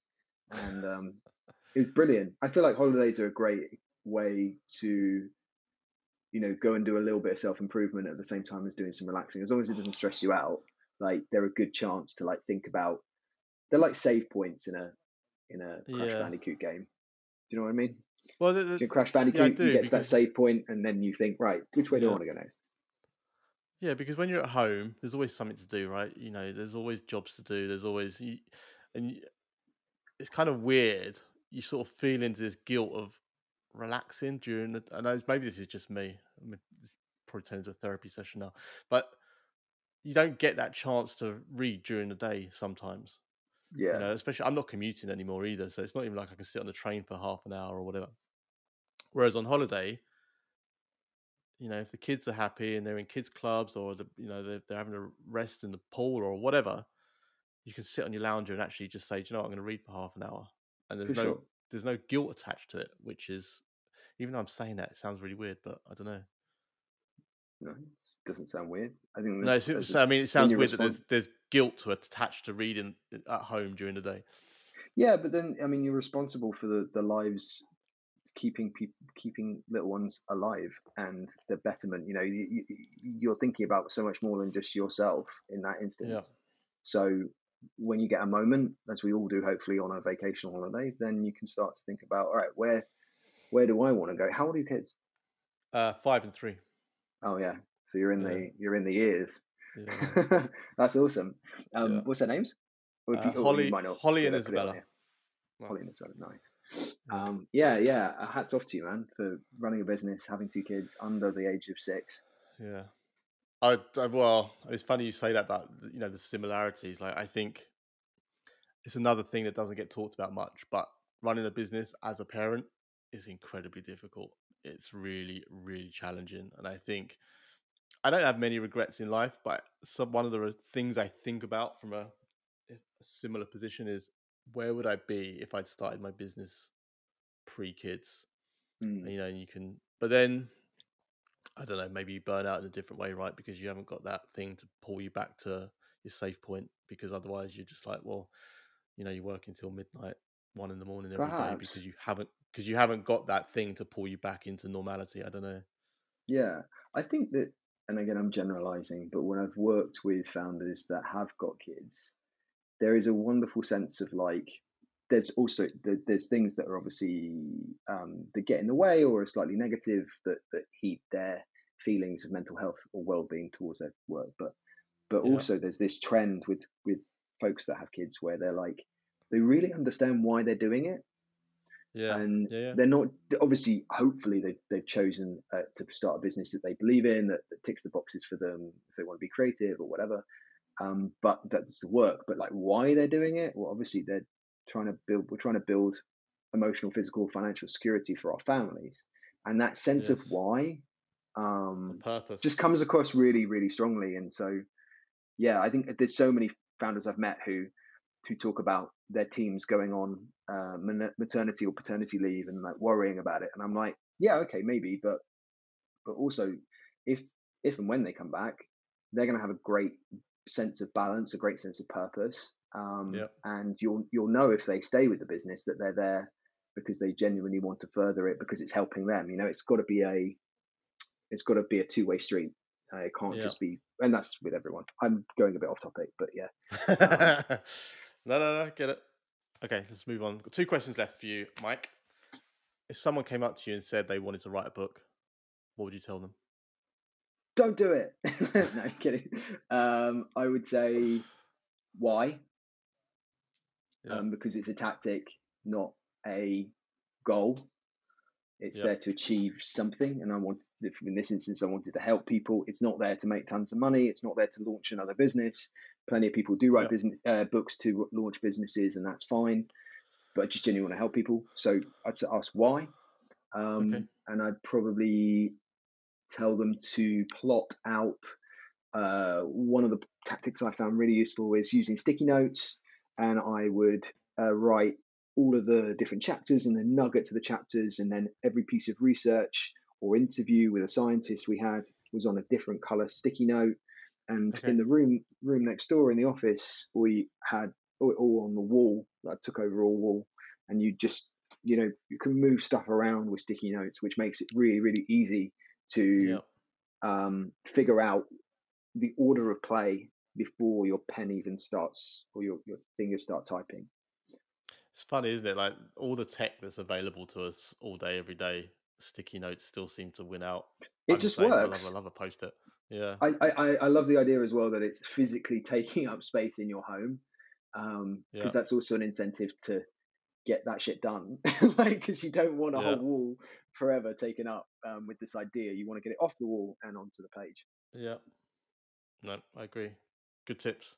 and um, it was brilliant. I feel like holidays are a great way to you know go and do a little bit of self improvement at the same time as doing some relaxing. As long as it doesn't stress you out, like they're a good chance to like think about. They're like save points in a in a Crash Yeah. Bandicoot game. Do you know what I mean? Well, the, the, you Crash Bandicoot, do, you get to that save point, and then you think, right, which way do I want to go next? Yeah, because when you're at home, there's always something to do, right? You know, there's always jobs to do. There's always, you, and you, it's kind of weird. You sort of feel into this guilt of relaxing during the. I know maybe this is just me. I mean, probably turns into a therapy session now, but you don't get that chance to read during the day sometimes. Yeah, You know, especially I'm not commuting anymore either, so it's not even like I can sit on the train for half an hour or whatever. Whereas on holiday, you know, if the kids are happy and they're in kids clubs or the you know they're, they're having a rest in the pool or whatever, you can sit on your lounger and actually just say, Do you know, what? I'm going to read for half an hour, and there's For no sure. there's no guilt attached to it, which is even though I'm saying that, it sounds really weird, but I don't know. no, it doesn't sound weird. I think No, there's- it's, so, I mean, it sounds weird that there's there's guilt to attached to reading uh, at home during the day. Yeah, but then I mean, you're responsible for the the lives, keeping people, keeping little ones alive, and the betterment. You know, you, you, you're thinking about so much more than just yourself in that instance. So when you get a moment, as we all do, hopefully on a vacation holiday, then you can start to think about, all right, where where do I want to go? How old are your kids? Uh, five and three. Oh yeah, so you're in Yeah. the you're in the years. Yeah. That's awesome. Um, Yeah. What's their names? Or Uh, or Holly- Holly and it- put it on Isabella. Well, Holly and Isabella, nice. Yeah. Um, yeah, yeah. uh, Hats off to you, man, for running a business, having two kids under the age of six. Yeah. I, I well, it's funny you say that about you know the similarities. Like I think it's another thing that doesn't get talked about much, but running a business as a parent is incredibly difficult. It's really, really challenging, and I think I don't have many regrets in life, but some one of the things I think about from a, a similar position is where would I be if I'd started my business pre kids? Mm, you know, and you can, but then I don't know, maybe you burn out in a different way, right? Because you haven't got that thing to pull you back to your safe point. Because otherwise, you're just like, well, you know, you're working till midnight, one in the morning every day Perhaps. because you haven't because you haven't got that thing to pull you back into normality. I don't know. Yeah, I think that, and again, I'm generalizing, but when I've worked with founders that have got kids, there is a wonderful sense of like, there's also there's things that are obviously um, that get in the way or are slightly negative that that heat their feelings of mental health or well-being towards their work, but but Yeah. also there's this trend with with folks that have kids where they're like they really understand why they're doing it Yeah, and yeah, yeah. they're not obviously hopefully they, they've chosen uh, to start a business that they believe in that, that ticks the boxes for them if they want to be creative or whatever. Um, but that's the work. But like why they're doing it? Well obviously they're trying to build we're trying to build emotional physical financial security for our families. And that sense of why um, Purpose. just comes across really really strongly. And so yeah i think there's so many founders i've met who who talk about their teams going on uh, maternity or paternity leave and like worrying about it and i'm like yeah okay maybe but but also if if and when they come back they're going to have a great sense of balance a great sense of purpose um, Yep. and you'll you'll know if they stay with the business that they're there because they genuinely want to further it because it's helping them you know it's got to be a it's got to be a two-way street uh, it can't Yeah. just be and that's with everyone i'm going a bit off topic but yeah no, no, no, get it. Okay, let's move on. Got two questions left for you, Mike. If someone came up to you and said they wanted to write a book, what would you tell them? don't do it no kidding um, i would say why Yeah. um, because it's a tactic not a goal it's there to achieve something and i wanted in this instance i wanted to help people it's not there to make tons of money it's not there to launch another business plenty of people do write Yeah. business uh, books to launch businesses and that's fine but I just genuinely want to help people so i'd ask why um, Okay. and i'd probably tell them to plot out uh, one of the tactics i found really useful is using sticky notes and i would uh, write all of the different chapters and the nuggets of the chapters, and then every piece of research or interview with a scientist we had was on a different color sticky note. And Okay. in the room room next door in the office, we had all, all on the wall. I took over all wall, and you just you know you can move stuff around with sticky notes, which makes it really really easy to Yeah. um, figure out the order of play before your pen even starts or your, your fingers start typing. It's funny, isn't it? Like all the tech that's available to us all day, every day, sticky notes still seem to win out. It I'm just same. I love, works. I love a post it. Yeah. I, I, I- love the idea as well that it's physically taking up space in your home Um, because Yeah. that's also an incentive to get that shit done. like, because you don't want a Yeah. whole wall forever taken up um, with this idea. You want to get it off the wall and onto the page. Yeah. No, I agree. Good tips.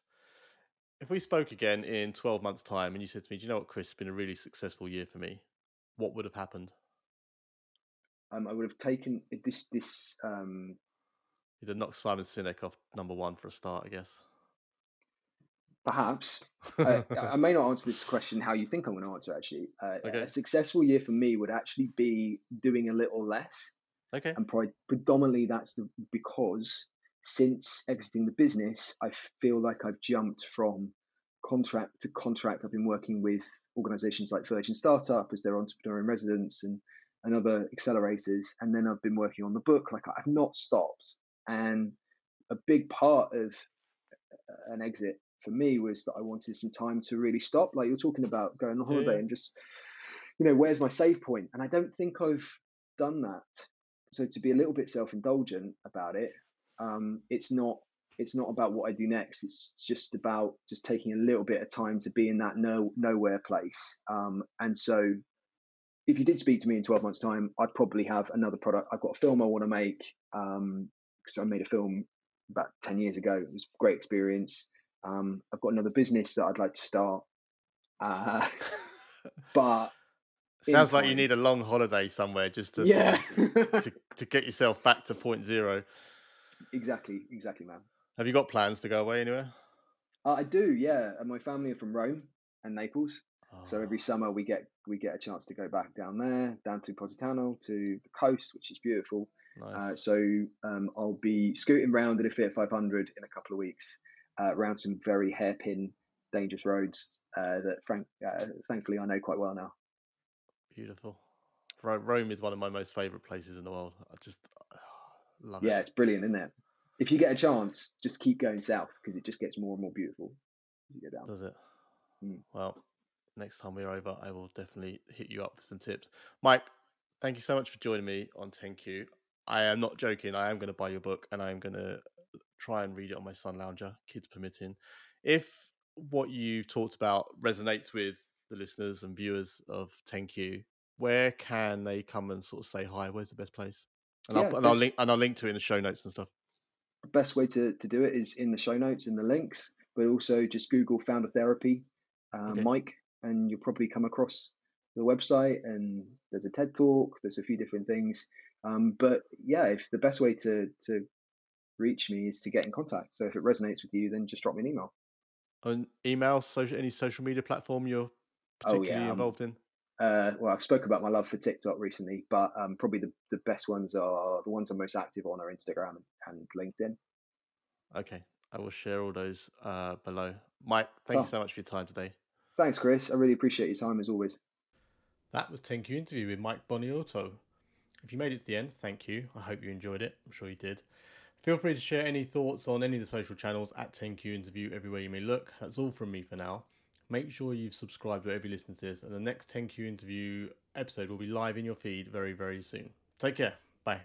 If we spoke again in 12 months' time and you said to me, Do you know what, Chris? It's been a really successful year for me. What would have happened? Um, I would have taken this this um, You'd have knocked Simon Sinek off number one for a start, I guess. perhaps uh, I may not answer this question how you think I'm going to answer actually. Uh, Okay. A successful year for me would actually be doing a little less, okay. and pre- predominantly that's the, because since exiting the business, I feel like I've jumped from contract to contract. I've been working with organisations like Virgin Startup as their entrepreneur in residence and and other accelerators, and then I've been working on the book. Like I've not stopped, and a big part of uh, an exit for me was that I wanted some time to really stop. Like you're talking about going on holiday yeah. and just, you know, where's my save point? And I don't think I've done that. So to be a little bit self-indulgent about it, um, it's not it's not about what I do next. It's just about just taking a little bit of time to be in that no nowhere place. Um, and so, if you did speak to me in 12 months' time, I'd probably have another product. I've got a film I want to make because I made a film about 10 years ago. It was a great experience. Um, I've got another business that I'd like to start. Uh, but Sounds like you need a long holiday somewhere just to, yeah, to to get yourself back to point zero. exactly, exactly, man. Have you got plans to go away anywhere? Uh, I do, yeah. And my family are from Rome and Naples, so every Oh, summer we get we get a chance to go back down there, down to Positano, to the coast, which is beautiful. Uh, so um, I'll be scooting round in a Fiat 500 in a couple of weeks, uh, around some very hairpin, dangerous roads uh, that, frank, uh, thankfully, I know quite well now. Beautiful. Rome is one of my most favourite places in the world. I just love Yeah, it. it's brilliant, isn't it? If you get a chance, just keep going south because it just gets more and more beautiful as you go down. Does it? Mm. Well, next time we're over, I will definitely hit you up for some tips. Mike, thank you so much for joining me on 10Q. I am not joking. I am going to buy your book and I am going to try and read it on my Sun Lounger, kids permitting. If what you've talked about resonates with the listeners and viewers of 10Q, where can they come and sort of say hi? Where's the best place? And, Yeah, I'll, and I'll link and I'll link to it in the show notes and stuff. The best way to, to do it is in the show notes in the links, but also just Google Founder Therapy, uh, Okay. Mike, and you'll probably come across the website. And there's a TED talk. There's a few different things. Um, but yeah, if the best way to to reach me is to get in contact. So if it resonates with you, then just drop me an email. On email, social, any social media platform you're Oh, particularly yeah, um, involved in? Uh, well, I've spoke about my love for TikTok recently, but um, probably the, the best ones are the ones I'm most active on are Instagram and LinkedIn. Okay, I will share all those uh, below. Mike, thank you So- so much for your time today. Thanks, Chris. I really appreciate your time as always. That was 10Q interview with Mike Buonaiuto. If you made it to the end, thank you. I hope you enjoyed it. I'm sure you did. Feel free to share any thoughts on any of the social channels at 10Q interview everywhere you may look. That's all from me for now. Make sure you've subscribed wherever you listen to this, and the next 10Q interview episode will be live in your feed very, very soon. Take care. Bye.